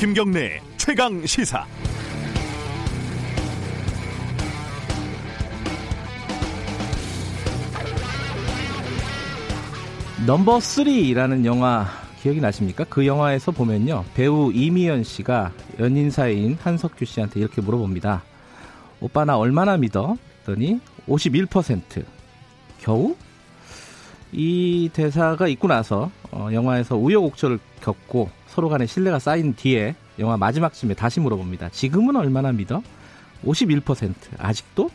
김경래 최강 시사. 넘버 3라는 영화 기억이 나십니까? 그 영화에서 보면요. 배우 이미연 씨가 연인 사이인 한석규 씨한테 이렇게 물어봅니다. 오빠 나 얼마나 믿어? 더니 51% 겨우? 이 대사가 있고 나서 어, 영화에서 우여곡절을 겪고 서로 간에 신뢰가 쌓인 뒤에 영화 마지막 쯤에 다시 물어봅니다. 지금은 얼마나 믿어? 51% 아직도?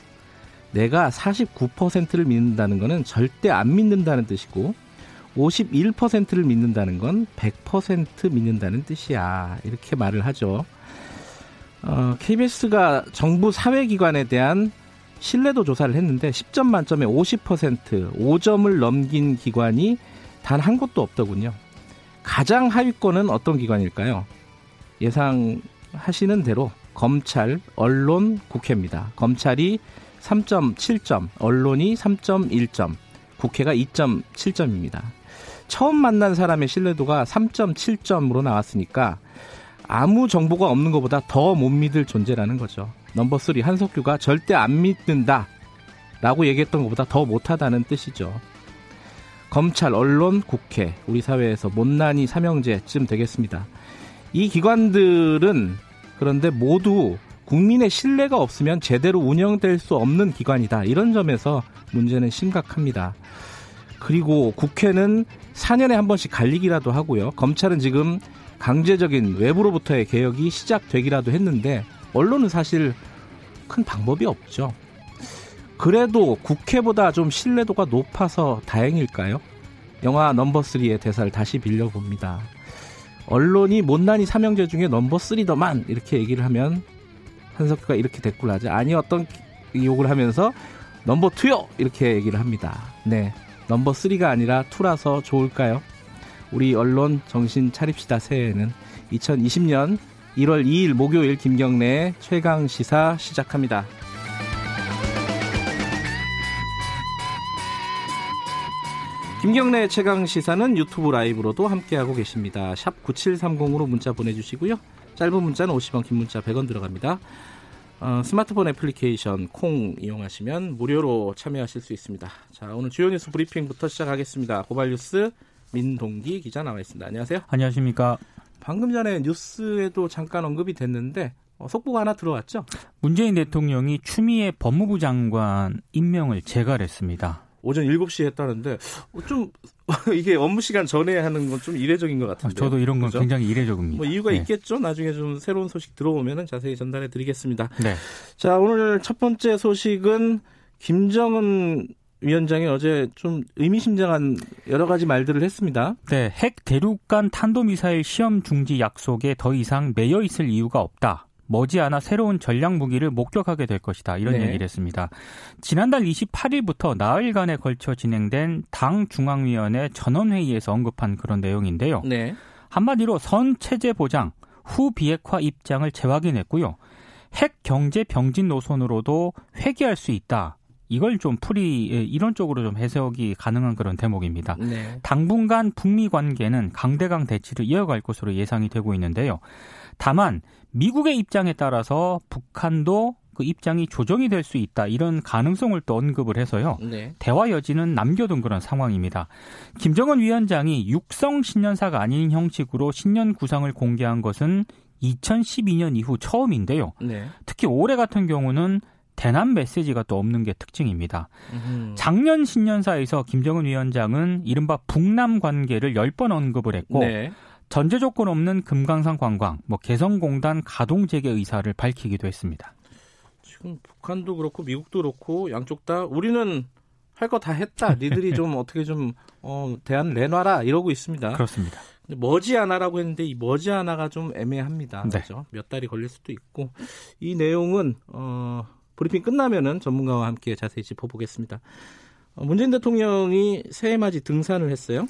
내가 49%를 믿는다는 것은 절대 안 믿는다는 뜻이고 51%를 믿는다는 건 100% 믿는다는 뜻이야. 이렇게 말을 하죠. 어, KBS가 정부 사회기관에 대한 신뢰도 조사를 했는데 10점 만점에 50% 5점을 넘긴 기관이 단 한 곳도 없더군요. 가장 하위권은 어떤 기관일까요? 예상하시는 대로 검찰, 언론, 국회입니다. 검찰이 3.7점, 언론이 3.1점, 국회가 2.7점입니다. 처음 만난 사람의 신뢰도가 3.7점으로 나왔으니까 아무 정보가 없는 것보다 더 못 믿을 존재라는 거죠. 넘버 3 한석규가 절대 안 믿는다 라고 얘기했던 것보다 더 못하다는 뜻이죠. 검찰, 언론, 국회, 우리 사회에서 못난이 삼형제쯤 되겠습니다. 이 기관들은 그런데 모두 국민의 신뢰가 없으면 제대로 운영될 수 없는 기관이다. 이런 점에서 문제는 심각합니다. 그리고 국회는 4년에 한 번씩 갈리기라도 하고요. 검찰은 지금 강제적인 외부로부터의 개혁이 시작되기라도 했는데 언론은 사실 큰 방법이 없죠. 그래도 국회보다 좀 신뢰도가 높아서 다행일까요? 영화 넘버 3의 대사를 다시 빌려봅니다. 언론이 못난이 삼형제 중에 넘버 3더만 이렇게 얘기를 하면 한석규가 이렇게 대꾸를 하죠. 아니 어떤 욕을 하면서 넘버 2요 이렇게 얘기를 합니다. 네. 넘버 3가 아니라 2라서 좋을까요? 우리 언론 정신 차립시다 새해에는 2020년 1월 2일 목요일 김경래 최강 시사 시작합니다. 김경래 최강 시사는 유튜브 라이브로도 함께하고 계십니다. 샵 9730으로 문자 보내주시고요. 짧은 문자는 50원, 긴 문자 100원 들어갑니다. 어, 스마트폰 애플리케이션 콩 이용하시면 무료로 참여하실 수 있습니다. 자, 오늘 주요 뉴스 브리핑부터 시작하겠습니다. 고발 뉴스 민동기 기자 나와 있습니다. 안녕하세요. 안녕하십니까. 방금 전에 뉴스에도 잠깐 언급이 됐는데 어, 속보가 하나 들어왔죠? 문재인 대통령이 추미애 법무부 장관 임명을 재가했습니다. 오전 7시에 했다는데 어, 좀 이게 업무 시간 전에 하는 건 좀 이례적인 것 같은데. 저도 이런 건 그죠? 굉장히 이례적입니다. 뭐 이유가 네. 있겠죠. 나중에 좀 새로운 소식 들어오면 자세히 전달해 드리겠습니다. 네. 자, 오늘 첫 번째 소식은 김정은 위원장이 어제 좀 의미심장한 여러 가지 말들을 했습니다. 네, 핵 대륙간 탄도미사일 시험 중지 약속에 더 이상 매여 있을 이유가 없다. 머지않아 새로운 전략 무기를 목격하게 될 것이다. 이런 네. 얘기를 했습니다. 지난달 28일부터 나흘간에 걸쳐 진행된 당 중앙위원회 전원회의에서 언급한 그런 내용인데요. 네. 한마디로 선 체제 보장, 후 비핵화 입장을 재확인했고요. 핵 경제 병진 노선으로도 회귀할 수 있다. 이걸 좀 풀이 예, 이런 쪽으로 좀 해석이 가능한 그런 대목입니다. 네. 당분간 북미 관계는 강대강 대치를 이어갈 것으로 예상이 되고 있는데요. 다만 미국의 입장에 따라서 북한도 그 입장이 조정이 될 수 있다 이런 가능성을 또 언급을 해서요 네. 대화 여지는 남겨둔 그런 상황입니다. 김정은 위원장이 육성 신년사가 아닌 형식으로 신년 구상을 공개한 것은 2012년 이후 처음인데요. 네. 특히 올해 같은 경우는 대남 메시지가 또 없는 게 특징입니다. 음흠. 작년 신년사에서 김정은 위원장은 이른바 북남 관계를 10번 언급을 했고 네. 전제 조건 없는 금강산 관광, 뭐 개성공단 가동 재개 의사를 밝히기도 했습니다. 지금 북한도 그렇고 미국도 그렇고 양쪽 다 우리는 할 거 다 했다. 니들이 좀 어떻게 좀 어, 대안 내놔라 이러고 있습니다. 그렇습니다. 머지않아라고 했는데 이 머지않아가 좀 애매합니다. 네. 그렇죠? 몇 달이 걸릴 수도 있고 이 내용은 어, 브리핑 끝나면은 전문가와 함께 자세히 짚어보겠습니다. 어, 문재인 대통령이 새해 맞이 등산을 했어요.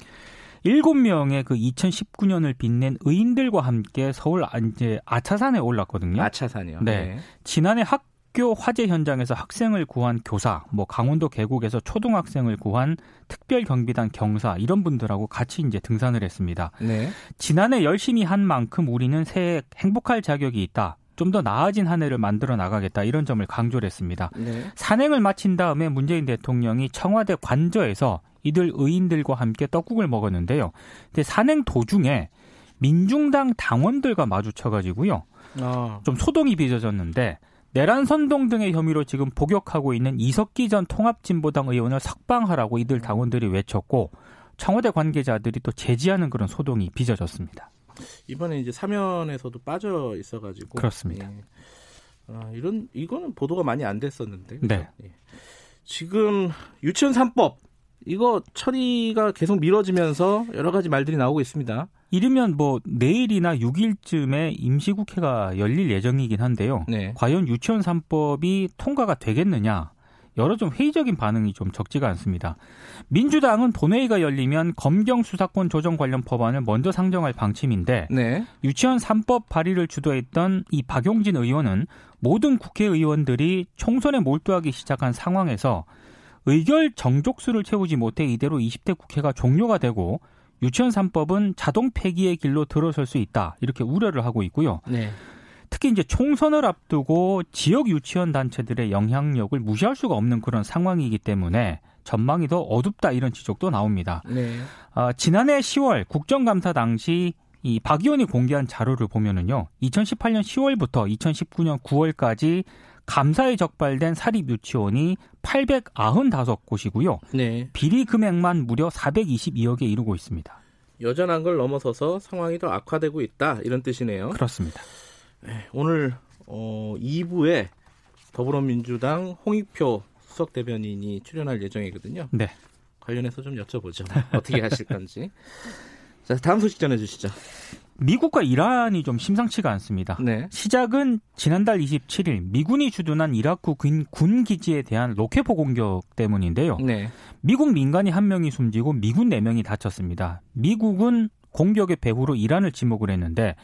7명의 그 2019년을 빛낸 의인들과 함께 서울 이제 아차산에 올랐거든요. 아차산이요. 네. 네. 지난해 학 학교 화재 현장에서 학생을 구한 교사, 뭐 강원도 계곡에서 초등학생을 구한 특별 경비단 경사 이런 분들하고 같이 이제 등산을 했습니다. 네. 지난해 열심히 한 만큼 우리는 새해 행복할 자격이 있다. 좀 더 나아진 한 해를 만들어 나가겠다 이런 점을 강조를 했습니다. 네. 산행을 마친 다음에 문재인 대통령이 청와대 관저에서 이들 의인들과 함께 떡국을 먹었는데요. 근데 산행 도중에 민중당 당원들과 마주쳐가지고요. 아. 좀 소동이 빚어졌는데 내란 선동 등의 혐의로 지금 복역하고 있는 이석기 전 통합진보당 의원을 석방하라고 이들 당원들이 외쳤고 청와대 관계자들이 또 제지하는 그런 소동이 빚어졌습니다. 이번에 이제 사면에서도 빠져 있어가지고 그렇습니다. 예. 아, 이런 이거는 보도가 많이 안 됐었는데. 네. 예. 지금 유치원 3법 이거 처리가 계속 미뤄지면서 여러 가지 말들이 나오고 있습니다. 이르면 뭐 내일이나 6일쯤에 임시국회가 열릴 예정이긴 한데요. 네. 과연 유치원 3법이 통과가 되겠느냐? 여러 좀 회의적인 반응이 좀 적지가 않습니다. 민주당은 본회의가 열리면 검경 수사권 조정 관련 법안을 먼저 상정할 방침인데 네. 유치원 3법 발의를 주도했던 이 박용진 의원은 모든 국회의원들이 총선에 몰두하기 시작한 상황에서 의결 정족수를 채우지 못해 이대로 20대 국회가 종료가 되고 유치원 3법은 자동 폐기의 길로 들어설 수 있다. 이렇게 우려를 하고 있고요. 네. 특히 이제 총선을 앞두고 지역 유치원 단체들의 영향력을 무시할 수가 없는 그런 상황이기 때문에 전망이 더 어둡다 이런 지적도 나옵니다. 네. 아, 지난해 10월 국정감사 당시 이 박 의원이 공개한 자료를 보면은요. 2018년 10월부터 2019년 9월까지 감사에 적발된 사립 유치원이 895곳이고요. 네. 비리 금액만 무려 422억에 이르고 있습니다. 여전한 걸 넘어서서 상황이 더 악화되고 있다 이런 뜻이네요. 그렇습니다. 네, 오늘 어, 2부에 더불어민주당 홍익표 수석 대변인이 출연할 예정이거든요. 네. 관련해서 좀 여쭤보죠. 어떻게 하실 건지. 자, 다음 소식 전해 주시죠. 미국과 이란이 좀 심상치가 않습니다. 네. 시작은 지난달 27일 미군이 주둔한 이라크 군, 군 기지에 대한 로켓포 공격 때문인데요. 네. 미국 민간이 한 명이 숨지고 미군 4명이 다쳤습니다. 미국은 공격의 배후로 이란을 지목을 했는데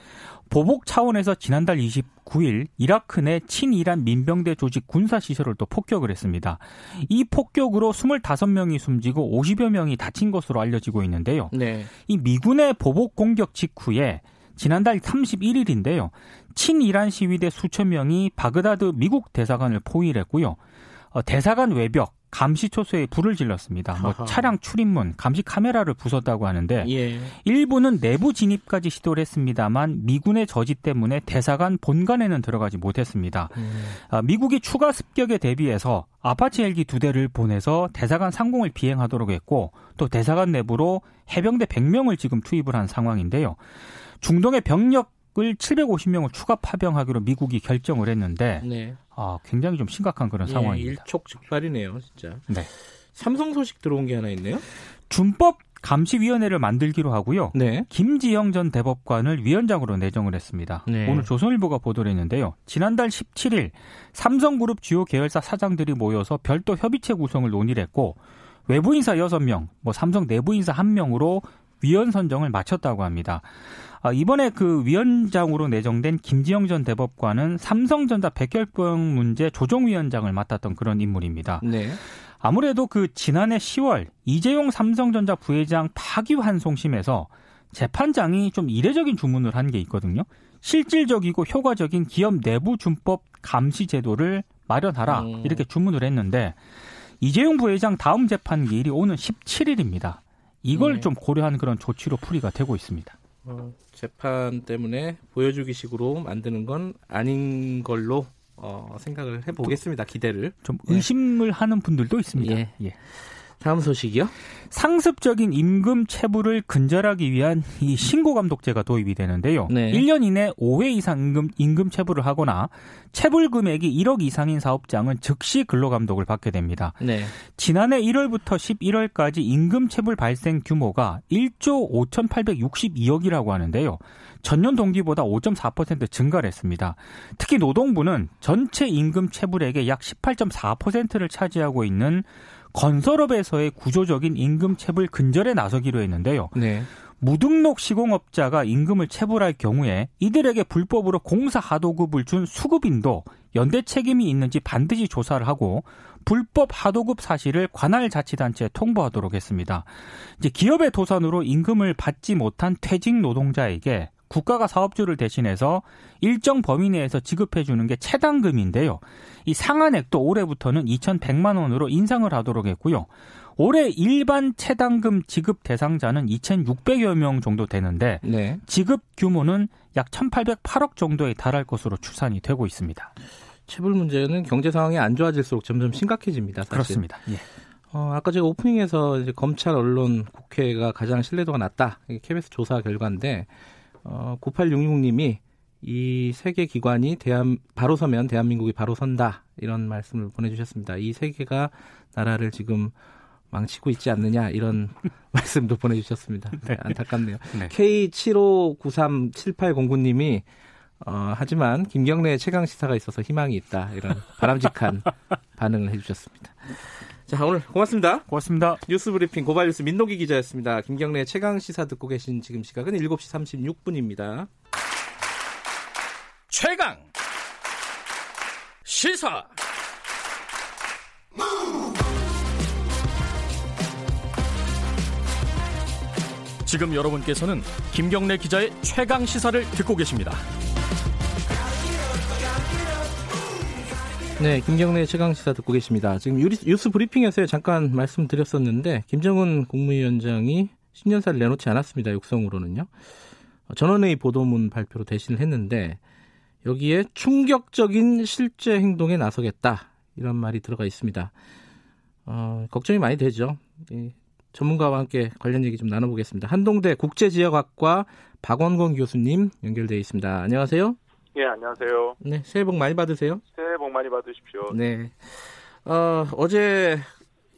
보복 차원에서 지난달 29일 이라크 내 친이란 민병대 조직 군사 시설을 또 폭격을 했습니다. 이 폭격으로 25명이 숨지고 50여 명이 다친 것으로 알려지고 있는데요. 네. 이 미군의 보복 공격 직후에 지난달 31일인데요. 친이란 시위대 수천 명이 바그다드 미국 대사관을 포위했고요. 어, 대사관 외벽, 감시 초소에 불을 질렀습니다. 뭐 차량 출입문, 감시 카메라를 부쉈다고 하는데 예. 일부는 내부 진입까지 시도를 했습니다만 미군의 저지 때문에 대사관 본관에는 들어가지 못했습니다. 음. 아, 미국이 추가 습격에 대비해서 아파치 헬기 두 대를 보내서 대사관 상공을 비행하도록 했고 또 대사관 내부로 해병대 100명을 지금 투입을 한 상황인데요. 중동의 병력 을 750명을 추가 파병하기로 미국이 결정을 했는데 네. 아, 굉장히 좀 심각한 그런 예, 상황입니다. 일촉즉발이네요, 진짜. 네. 삼성 소식 들어온 게 하나 있네요. 준법 감시위원회를 만들기로 하고요. 네. 김지영 전 대법관을 위원장으로 내정을 했습니다. 네. 오늘 조선일보가 보도를 했는데요. 지난달 17일 삼성그룹 주요 계열사 사장들이 모여서 별도 협의체 구성을 논의를 했고 외부 인사 6명, 뭐 삼성 내부 인사 1명으로 위원 선정을 마쳤다고 합니다. 아, 이번에 그 위원장으로 내정된 김지영 전 대법관은 삼성전자 백혈병 문제 조정위원장을 맡았던 그런 인물입니다. 네. 아무래도 그 지난해 10월 이재용 삼성전자 부회장 파기환송심에서 재판장이 좀 이례적인 주문을 한 게 있거든요. 실질적이고 효과적인 기업 내부 준법 감시 제도를 마련하라 음. 이렇게 주문을 했는데 이재용 부회장 다음 재판 기일이 오는 17일입니다. 이걸 네. 좀 고려한 그런 조치로 풀이가 되고 있습니다. 어, 재판 때문에 보여주기식으로 만드는 건 아닌 걸로 어, 생각을 해보겠습니다. 기대를 좀 의심을 네. 하는 분들도 있습니다. 예. 예. 다음 소식이요. 상습적인 임금 체불을 근절하기 위한 이 신고 감독제가 도입이 되는데요. 네. 1년 이내 5회 이상 임금 임금 체불을 하거나 체불 금액이 1억 이상인 사업장은 즉시 근로 감독을 받게 됩니다. 네. 지난해 1월부터 11월까지 임금 체불 발생 규모가 1조 5,862억이라고 하는데요. 전년 동기보다 5.4% 증가를 했습니다. 특히 노동부는 전체 임금 체불액의 약 18.4%를 차지하고 있는 건설업에서의 구조적인 임금 체불 근절에 나서기로 했는데요. 네. 무등록 시공업자가 임금을 체불할 경우에 이들에게 불법으로 공사 하도급을 준 수급인도 연대 책임이 있는지 반드시 조사를 하고 불법 하도급 사실을 관할 자치단체에 통보하도록 했습니다. 이제 기업의 도산으로 임금을 받지 못한 퇴직 노동자에게 국가가 사업주를 대신해서 일정 범위 내에서 지급해 주는 게 체당금인데요. 이 상한액도 올해부터는 2,100만 원으로 인상을 하도록 했고요. 올해 일반 체당금 지급 대상자는 2,600여 명 정도 되는데 네. 지급 규모는 약 1,808억 정도에 달할 것으로 추산이 되고 있습니다. 체불 문제는 경제 상황이 안 좋아질수록 점점 심각해집니다. 사실. 그렇습니다. 예. 어, 아까 제가 오프닝에서 이제 검찰, 언론, 국회가 가장 신뢰도가 낮다. KBS 조사 결과인데 어, 9866님이 이세개 기관이 대한 바로 서면 대한민국이 바로 선다 이런 말씀을 보내주셨습니다. 이세 개가 나라를 지금 망치고 있지 않느냐 이런 말씀도 보내주셨습니다. 네, 안타깝네요. 네. K75937809님이 어, 하지만 김경래의 최강 시사가 있어서 희망이 있다 이런 바람직한 반응을 해주셨습니다. 자 오늘 고맙습니다. 고맙습니다. 뉴스 브리핑 고발뉴스 민노기 기자였습니다. 김경래 최강 시사 듣고 계신 지금 시각은 7시 36분입니다. 최강 시사 지금 여러분께서는 김경래 기자의 최강 시사를 듣고 계십니다. 네, 김경래 최강 시사 듣고 계십니다. 지금 뉴스 브리핑에서 잠깐 말씀드렸었는데 김정은 국무위원장이 신년사를 내놓지 않았습니다. 육성으로는요. 전원회의 보도문 발표로 대신을 했는데 여기에 충격적인 실제 행동에 나서겠다 이런 말이 들어가 있습니다. 어, 걱정이 많이 되죠. 전문가와 함께 관련 얘기 좀 나눠보겠습니다. 한동대 국제지역학과 박원건 교수님 연결되어 있습니다. 안녕하세요. 예, 안녕하세요. 네, 새해 복 많이 받으세요. 새해 복 많이 받으십시오. 네. 어, 어제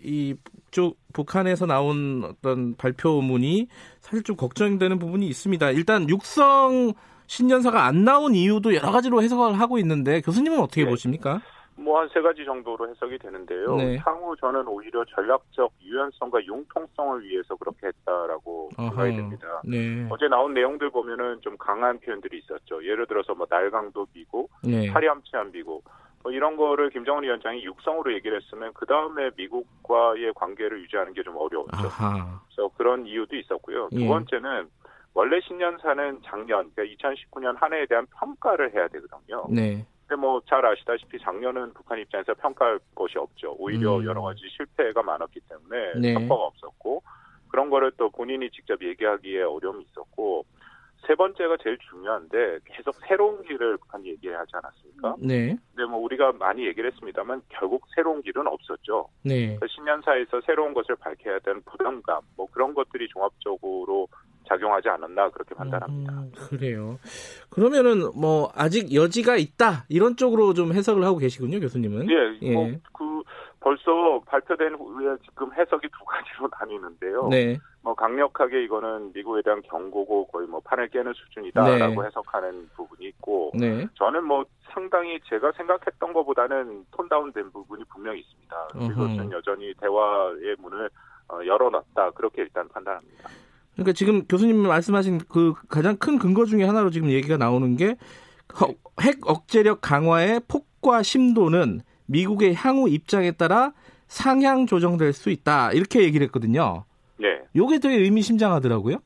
이쪽 북한에서 나온 어떤 발표문이 사실 좀 걱정되는 부분이 있습니다. 일단 육성 신년사가 안 나온 이유도 여러 가지로 해석을 하고 있는데 교수님은 어떻게 네. 보십니까? 뭐 한 세 가지 정도로 해석이 되는데요. 네. 향후 저는 오히려 전략적 유연성과 융통성을 위해서 그렇게 했다라고 생각이 됩니다. 네. 어제 나온 내용들 보면은 좀 강한 표현들이 있었죠. 예를 들어서 뭐 날강도 비고, 네. 파리암치안 비고, 뭐 이런 거를 김정은 위원장이 육성으로 얘기를 했으면 그 다음에 미국과의 관계를 유지하는 게 좀 어려웠죠. 아하. 그래서 그런 이유도 있었고요. 두 예. 번째는 원래 신년사는 작년, 그러니까 2019년 한 해에 대한 평가를 해야 되거든요. 네. 근데 뭐 잘 아시다시피 작년은 북한 입장에서 평가할 것이 없죠. 오히려 음. 여러 가지 실패가 많았기 때문에 네. 성과가 없었고 그런 거를 또 본인이 직접 얘기하기에 어려움이 있었고 세 번째가 제일 중요한데 계속 새로운 길을 북한이 얘기하지 않았습니까? 네. 근데 뭐 우리가 많이 얘기를 했습니다만 결국 새로운 길은 없었죠. 네. 그 신년사에서 새로운 것을 밝혀야 되는 부담감 뭐 그런 것들이 종합적으로 작용하지 않았나 그렇게 판단합니다. 음, 그래요. 그러면은 뭐 아직 여지가 있다 이런 쪽으로 좀 해석을 하고 계시군요, 교수님은. 예, 예. 뭐 그 벌써 발표된 후에 지금 해석이 두 가지로 나뉘는데요. 네. 뭐 강력하게 이거는 미국에 대한 경고고 거의 뭐 판을 깨는 수준이다라고 네. 해석하는 부분이 있고 네. 저는 뭐 상당히 제가 생각했던 것보다는 톤다운된 부분이 분명히 있습니다. 이것은 여전히 대화의 문을 어, 열어놨다 그렇게 일단 판단합니다. 그러니까 지금 교수님 말씀하신 그 가장 큰 근거 중에 하나로 지금 얘기가 나오는 게 핵 억제력 강화의 폭과 심도는 미국의 향후 입장에 따라 상향 조정될 수 있다 이렇게 얘기를 했거든요. 네. 요게 되게 의미심장하더라고요.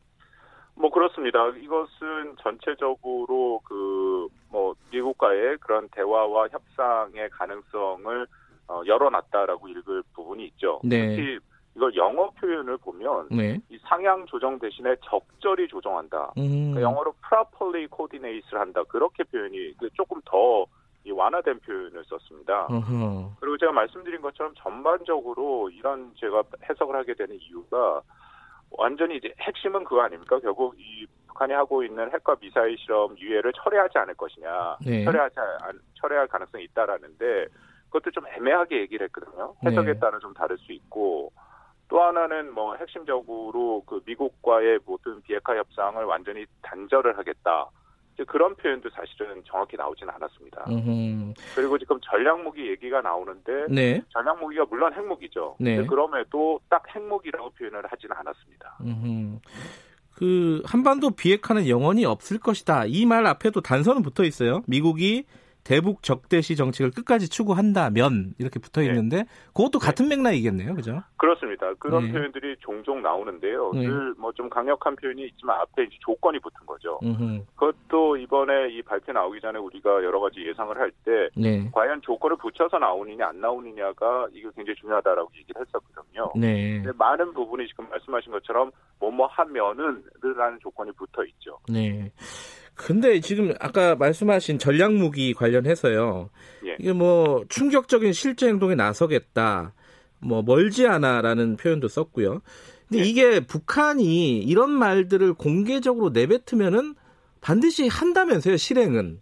뭐 그렇습니다. 이것은 전체적으로 그 뭐 미국과의 그런 대화와 협상의 가능성을 어, 열어놨다라고 읽을 부분이 있죠. 네. 특히 이걸 영어 표현을 보면 네. 이 상향 조정 대신에 적절히 조정한다. 음. 그러니까 영어로 properly coordinate를 한다. 그렇게 표현이 그 조금 더 완화된 표현을 썼습니다. 어허. 그리고 제가 말씀드린 것처럼 전반적으로 이런 제가 해석을 하게 되는 이유가 완전히 이제 핵심은 그거 아닙니까? 결국 이 북한이 하고 있는 핵과 미사일 실험 유예를 철회하지 않을 것이냐, 네. 철회하지 철회할 가능성이 있다라는데 그것도 좀 애매하게 얘기를 했거든요. 해석에 네. 따라 좀 다를 수 있고 또 하나는 뭐 핵심적으로 그 미국과의 모든 비핵화 협상을 완전히 단절을 하겠다. 그런 표현도 사실은 정확히 나오지는 않았습니다. 음흠. 그리고 지금 전략무기 얘기가 나오는데 네. 전략무기가 물론 핵무기죠. 네. 그럼에도 딱 핵무기라고 표현을 하지는 않았습니다. 음흠. 그 한반도 비핵화는 영원히 없을 것이다. 이 말 앞에도 단서는 붙어 있어요. 미국이 대북 적대시 정책을 끝까지 추구한다면 이렇게 붙어 네. 있는데 네. 그것도 같은 맥락이겠네요, 그죠? 그렇습니다. 그런 네. 표현들이 종종 나오는데요. 네. 늘뭐 좀 강력한 표현이 있지만 앞에 이제 조건이 붙은 거죠. 음흠. 그것도 이번에 이 발표 나오기 전에 우리가 여러 가지 예상을 할때 네. 과연 조건을 붙여서 나오느냐 안 나오느냐가 이게 굉장히 중요하다라고 얘기를 했었거든요. 네. 많은 부분이 지금 말씀하신 것처럼 뭐뭐 하면은라는 조건이 붙어 있죠. 네. 근데 지금 아까 말씀하신 전략 무기 관련해서요. 예. 이게 뭐 충격적인 실제 행동에 나서겠다. 뭐 멀지 않아라는 표현도 썼고요. 근데 예. 이게 북한이 이런 말들을 공개적으로 내뱉으면은 반드시 한다면서요, 실행은.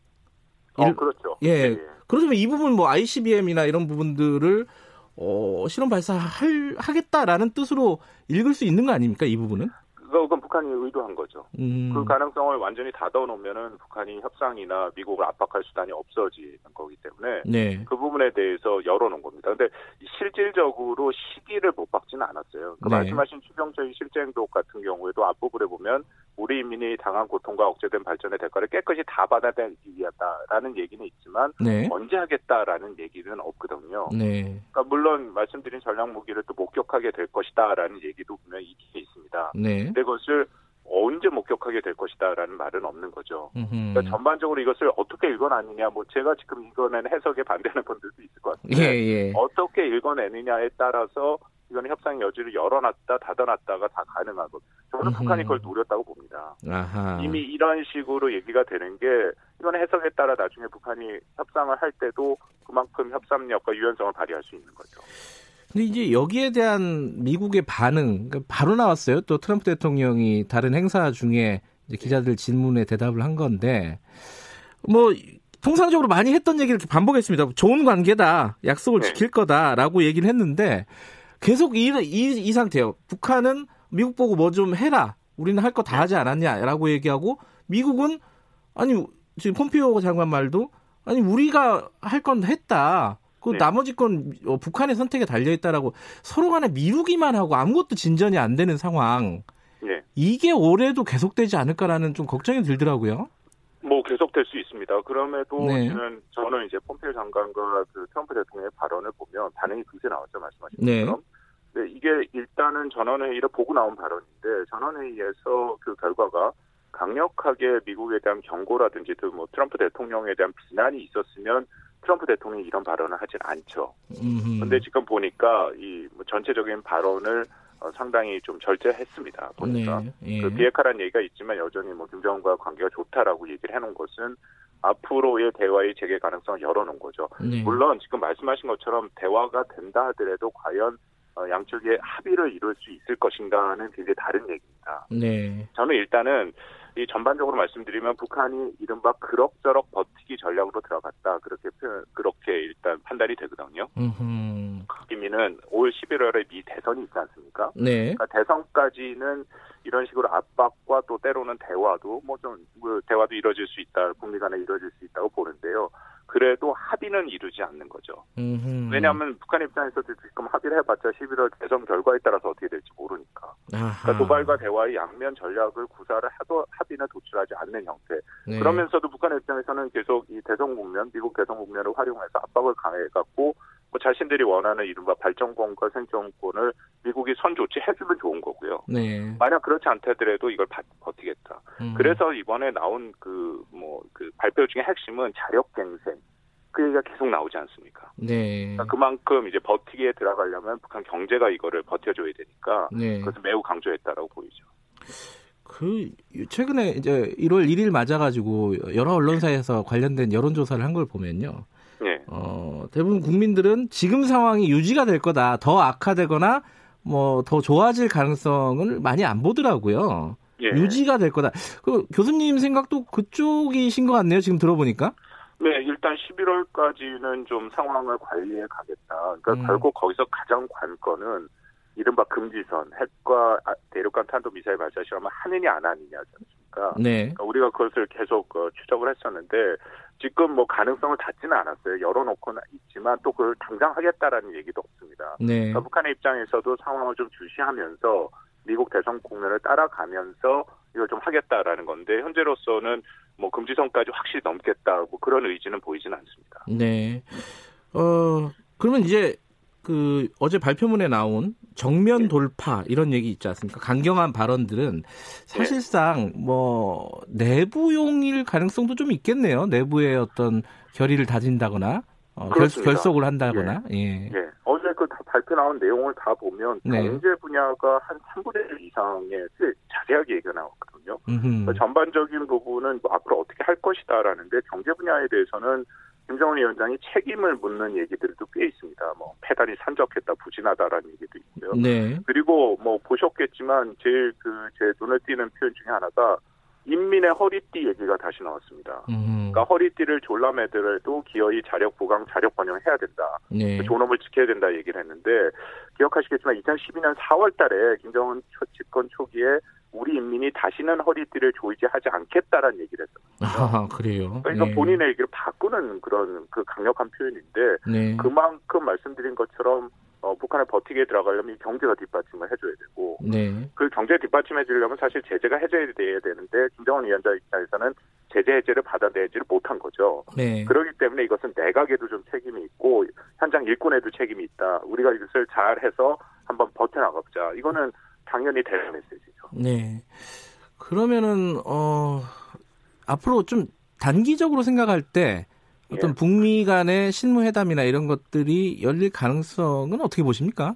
어, 그렇죠. 예. 예. 그렇다면 이 부분 뭐 ICBM이나 이런 부분들을 어, 실험 발사할 하겠다라는 뜻으로 읽을 수 있는 거 아닙니까? 이 부분은? 그건 북한이 의도한 거죠. 음. 그 가능성을 완전히 닫아놓으면은 북한이 협상이나 미국을 압박할 수단이 없어지는 거기 때문에 네. 그 부분에 대해서 열어놓은 겁니다. 근데 실질적으로 시기를 못 박지는 않았어요. 그 네. 말씀하신 추경적인 실제 행동 같은 경우에도 앞부분에 보면 우리 인민이 당한 고통과 억제된 발전의 대가를 깨끗이 다 받아들이기 위하다라는 얘기는 있지만 네. 언제 하겠다라는 얘기는 없거든요. 네. 그러니까 물론 말씀드린 전략 무기를 또 목격하게 될 것이다라는 얘기도 분명히 있긴 있습니다. 네. 근데 그 것을 언제 목격하게 될 것이다라는 말은 없는 거죠. 그러니까 전반적으로 이것을 어떻게 읽어내느냐, 뭐 제가 지금 읽어내는 해석에 반대하는 분들도 있을 것 같은데 예, 예. 어떻게 읽어내느냐에 따라서 이거는 협상 여지를 열어놨다 닫아놨다가 다 가능하고 저는 음흠. 북한이 그걸 노렸다고 봅니다. 아하. 이미 이런 식으로 얘기가 되는 게 이건 해석에 따라 나중에 북한이 협상을 할 때도 그만큼 협상력과 유연성을 발휘할 수 있는 거죠. 근데 이제 여기에 대한 미국의 반응 그러니까 바로 나왔어요. 또 트럼프 대통령이 다른 행사 중에 기자들 질문에 대답을 한 건데 뭐 통상적으로 많이 했던 얘기를 이렇게 반복했습니다. 좋은 관계다, 약속을 네. 지킬 거다라고 얘기를 했는데 계속 이, 이, 이 상태예요. 북한은 미국 보고 뭐 좀 해라. 우리는 할 거 다 하지 않았냐라고 얘기하고 미국은 아니 지금 폼피오 장관 말도 아니 우리가 할 건 했다. 그 네. 나머지 건 어, 북한의 선택에 달려 있다라고 서로 간에 미루기만 하고 아무것도 진전이 안 되는 상황. 네. 이게 올해도 계속되지 않을까라는 좀 걱정이 들더라고요. 뭐 계속될 수 있습니다. 그럼에도 네. 저는 저는 이제 폼페이오 장관과 그 트럼프 대통령의 발언을 보면 반응이 그새 나왔죠 말씀하신 네. 것처럼. 네. 이게 일단은 전원회의를 보고 나온 발언인데 전원회의에서 그 결과가 강력하게 미국에 대한 경고라든지 뭐 트럼프 대통령에 대한 비난이 있었으면 트럼프 대통령이 이런 발언을 하진 않죠. 그런데 지금 보니까 이뭐 전체적인 발언을 어, 상당히 좀 절제했습니다. 보니까 네, 예. 그 비핵화라는 얘기가 있지만 여전히 뭐 김정은과 관계가 좋다라고 얘기를 해놓은 것은 앞으로의 대화의 재개 가능성을 열어놓은 거죠. 네. 물론 지금 말씀하신 것처럼 대화가 된다 하더라도 과연 어, 양쪽의 합의를 이룰 수 있을 것인가는 굉장히 다른 얘기입니다. 네. 저는 일단은 이 전반적으로 말씀드리면 북한이 이른바 그럭저럭 버티기 전략으로 들어갔다 그렇게 표현 그렇게 일단 판단이 되거든요. 의미는 올 11월에 미 대선이 있지 않습니까? 네. 그러니까 대선까지는 이런 식으로 압박과 또 때로는 대화도 뭐좀 뭐 대화도 이루어질 수 있다, 북미 간에 이루어질 수 있다고 보는데요. 그래도 합의는 이루지 않는 거죠. 음흠. 왜냐하면 북한 입장에서도 지금 합의를 해봤자 11월 대선 결과에 따라서 어떻게 될지 모르니까. 그러니까 도발과 대화의 양면 전략을 구사를 하도 합의는 도출하지 않는 형태. 네. 그러면서도 북한 입장에서는 계속 이 대선 국면, 미국 대선 국면을 활용해서 압박을 강해갖고 뭐 자신들이 원하는 이른바 발전권과 생존권을 미국이 선 조치 해주면 좋은 거고요. 네. 만약 그렇지 않다더라도 이걸 바, 버티겠다. 음. 그래서 이번에 나온 그 뭐그 뭐, 발표 중에 핵심은 자력갱생. 그 얘기가 계속 나오지 않습니까? 네. 그러니까 그만큼 이제 버티기에 들어가려면 북한 경제가 이거를 버텨줘야 되니까 네. 그것을 매우 강조했다라고 보이죠. 그 최근에 이제 1월 1일 맞아가지고 여러 언론사에서 관련된 여론조사를 한 걸 보면요. 네. 어, 대부분 국민들은 지금 상황이 유지가 될 거다. 더 악화되거나 뭐 더 좋아질 가능성을 많이 안 보더라고요. 예. 유지가 될 거다. 그 교수님 생각도 그쪽이신 것 같네요. 지금 들어보니까. 네, 일단 11월까지는 좀 상황을 관리해 가겠다. 그러니까 음. 결국 거기서 가장 관건은 이른바 금지선, 핵과 아, 대륙간 탄도 미사일 발사 실험을 하느냐 안 하느냐지 않습니까? 네. 그러니까 우리가 그것을 계속 어, 추적을 했었는데 지금 뭐 가능성을 닫지는 않았어요. 열어놓고는 있지만 또 그걸 당장 하겠다라는 얘기도 없습니다. 네. 그러니까 북한의 입장에서도 상황을 좀 주시하면서 미국 대선 국면을 따라가면서 이걸 좀 하겠다라는 건데 현재로서는 뭐 금지선까지 확실히 넘겠다 뭐 그런 의지는 보이지는 않습니다. 네. 어 그러면 이제 그 어제 발표문에 나온 정면 네. 돌파 이런 얘기 있지 않습니까? 강경한 발언들은 사실상 뭐 내부용일 가능성도 좀 있겠네요. 내부의 어떤 결의를 다진다거나 어, 결, 속을 한다거나. 예. 예. 예. 어제 그 발표 나온 내용을 다 보면 네. 경제 분야가 한 3분의 1 이상의 자세하게 얘기가 나왔거든요. 그러니까 전반적인 부분은 뭐 앞으로 어떻게 할 것이다라는데 경제 분야에 대해서는 김정은 위원장이 책임을 묻는 얘기들도 꽤 있습니다. 뭐 페달이 산적했다, 부진하다라는 얘기도 있고요. 네. 그리고 뭐 보셨겠지만 제일 그 제 눈에 띄는 표현 중에 하나가 인민의 허리띠 얘기가 다시 나왔습니다. 음. 그러니까 허리띠를 졸라매더라도 기어이 자력 보강, 자력 번영해야 된다. 네. 그 존엄을 지켜야 된다 얘기를 했는데 기억하시겠지만 2012년 4월 달에 김정은 집권 초기에 우리 인민이 다시는 허리띠를 조이지 하지 않겠다라는 얘기를 했었거든요. 아, 그래요. 그러니까 네. 본인의 얘기를 바꾸는 그런 그 강력한 표현인데 네. 그만큼 말씀드린 것처럼 어, 북한을 버티게 들어가려면 경제가 뒷받침을 해줘야 되고 네. 그 경제 뒷받침해 주려면 사실 제재가 해제돼야 되는데 김정은 위원장 입장에서는 제재 해제를 받아내지를 못한 거죠. 네. 그렇기 때문에 이것은 내각에도 좀 책임이 있고 현장 일꾼에도 책임이 있다. 우리가 이것을 잘해서 한번 버텨나가보자. 이거는 당연히 대응 메시지죠. 네. 그러면은 어 앞으로 좀 단기적으로 생각할 때 어떤 예. 북미 간의 실무회담이나 이런 것들이 열릴 가능성은 어떻게 보십니까?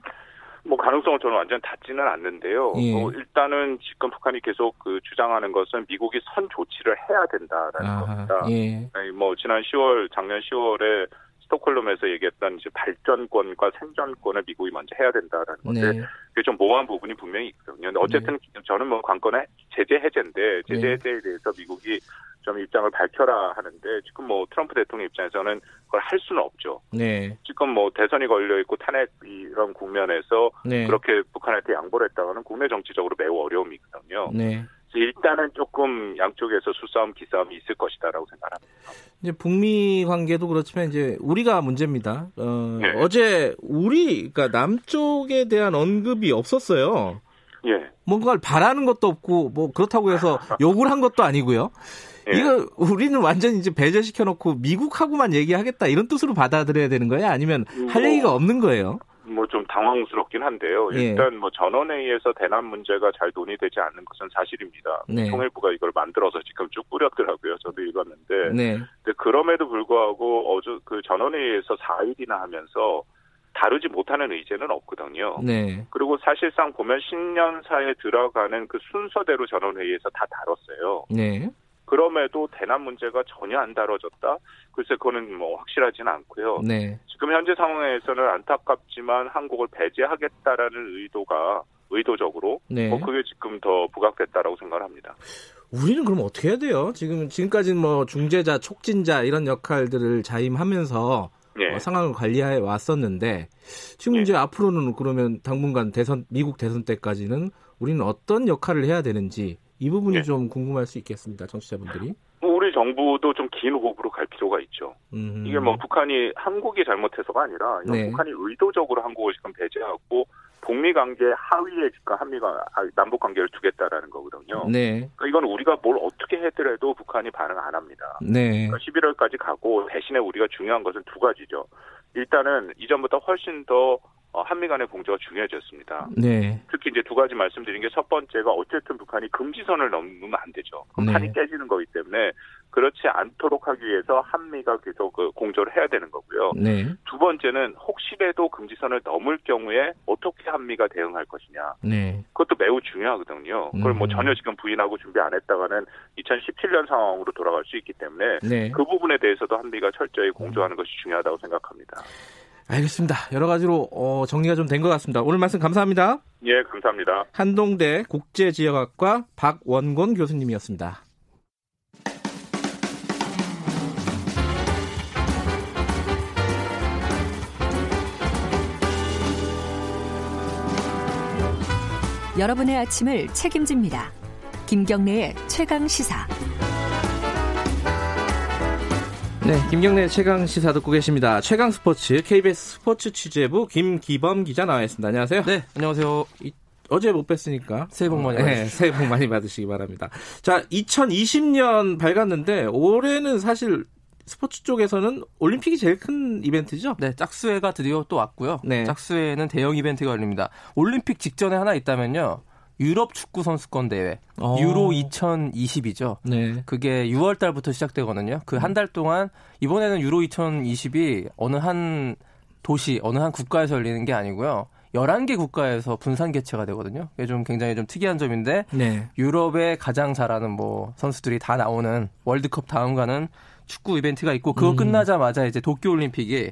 뭐 가능성은 저는 완전 닿지는 않는데요. 예. 뭐 일단은 지금 북한이 계속 그 주장하는 것은 미국이 선 조치를 해야 된다라는 아하, 겁니다. 예. 뭐 지난 10월 작년 10월에 스톡홀름에서 얘기했던 이제 발전권과 생존권을 미국이 먼저 해야 된다라는 건데 네. 그게 좀 모호한 부분이 분명히 있거든요. 근데 어쨌든 네. 저는 뭐 관건의 제재 해제인데 제재 네. 해제에 대해서 미국이 좀 입장을 밝혀라 하는데 지금 뭐 트럼프 대통령 입장에서는 그걸 할 수는 없죠. 네. 지금 뭐 대선이 걸려 있고 탄핵 이런 국면에서 네. 그렇게 북한한테 양보를 했다가는 국내 정치적으로 매우 어려움이 있거든요. 네. 일단은 조금 양쪽에서 수싸움 기싸움이 있을 것이다라고 생각합니다. 이제 북미 관계도 그렇지만 이제 우리가 문제입니다. 어, 네. 어제 우리 그러니까 남쪽에 대한 언급이 없었어요. 예. 뭔가를 바라는 것도 없고 뭐 그렇다고 해서 욕을 한 것도 아니고요. 예. 이거 우리는 완전 이제 배제시켜 놓고 미국하고만 얘기하겠다 이런 뜻으로 받아들여야 되는 거예요? 아니면 할 뭐, 얘기가 없는 거예요? 뭐 좀 당황스럽긴 한데요. 예. 일단 뭐 전원회의에서 대남 문제가 잘 논의되지 않는 것은 사실입니다. 네. 통일부가 이걸 만들어서 지금 쭉 뿌렸더라고요. 저도 읽었는데. 네. 근데 그럼에도 불구하고 어제 그 전원회의에서 4일이나 하면서 다루지 못하는 의제는 없거든요. 네. 그리고 사실상 보면 신년사에 들어가는 그 순서대로 전원회의에서 다 다뤘어요. 네. 그럼에도 대남 문제가 전혀 안 다뤄졌다? 글쎄 그거는 뭐 확실하지는 않고요. 네. 지금 현재 상황에서는 안타깝지만 한국을 배제하겠다라는 의도가 의도적으로 네. 뭐 그게 지금 더 부각됐다라고 생각을 합니다. 우리는 그럼 어떻게 해야 돼요? 지금 지금까지는 뭐 중재자, 촉진자 이런 역할들을 자임하면서 네. 어, 상황을 관리해 왔었는데 지금 네. 이제 앞으로는 그러면 당분간 대선 미국 대선 때까지는 우리는 어떤 역할을 해야 되는지 이 부분이 네. 좀 궁금할 수 있겠습니다. 정치자분들이. 뭐 우리 정부도 좀 긴 호흡으로 갈 필요가 있죠. 음. 이게 뭐 북한이 한국이 잘못해서가 아니라 네. 북한이 의도적으로 한국을 지금 배제하고 북미 관계 하위에 지금 한미가 아, 남북 관계를 두겠다라는 거거든요. 네. 그러니까 이건 우리가 뭘 어떻게 해더라도 북한이 반응 안 합니다. 네. 그러니까 11월까지 가고 대신에 우리가 중요한 것은 두 가지죠. 일단은 이전보다 훨씬 더 어, 한미 간의 공조가 중요해졌습니다. 네. 특히 이제 두 가지 말씀드린 게 첫 번째가 어쨌든 북한이 금지선을 넘으면 안 되죠. 네. 판이 깨지는 거기 때문에 그렇지 않도록 하기 위해서 한미가 계속 그 공조를 해야 되는 거고요. 네. 두 번째는 혹시라도 금지선을 넘을 경우에 어떻게 한미가 대응할 것이냐. 네. 그것도 매우 중요하거든요. 그걸 뭐 음. 전혀 지금 부인하고 준비 안 했다가는 2017년 상황으로 돌아갈 수 있기 때문에 네. 그 부분에 대해서도 한미가 철저히 공조하는 것이 중요하다고 생각합니다. 알겠습니다. 여러 가지로 어, 정리가 좀 된 것 같습니다. 오늘 말씀 감사합니다. 예, 감사합니다. 한동대 국제지역학과 박원곤 교수님이었습니다. 여러분의 아침을 책임집니다. 김경래의 최강 시사. 네, 김경래 최강 시사 듣고 계십니다. 최강 스포츠 KBS 스포츠 취재부 김기범 기자 나와 있습니다. 안녕하세요. 네, 안녕하세요. 이, 어제 못 뵀으니까 새해 복 많이 받으시기 네, 새해 복 많이 받으시기 바랍니다. 자, 2020년 밝았는데 올해는 사실 스포츠 쪽에서는 올림픽이 제일 큰 이벤트죠? 네, 짝수회가 드디어 또 왔고요. 네. 짝수회는 대형 이벤트가 열립니다. 올림픽 직전에 하나 있다면요. 유럽 축구 선수권 대회 어. 유로 2020이죠. 네. 그게 6월 달부터 시작되거든요. 그 한 달 동안 이번에는 유로 2020이 어느 한 도시, 어느 한 국가에서 열리는 게 아니고요. 11개 국가에서 분산 개최가 되거든요. 이게 좀 굉장히 좀 특이한 점인데 네. 유럽의 가장 잘하는 뭐 선수들이 다 나오는 월드컵 다음 가는 축구 이벤트가 있고 그거 음. 끝나자마자 이제 도쿄 올림픽이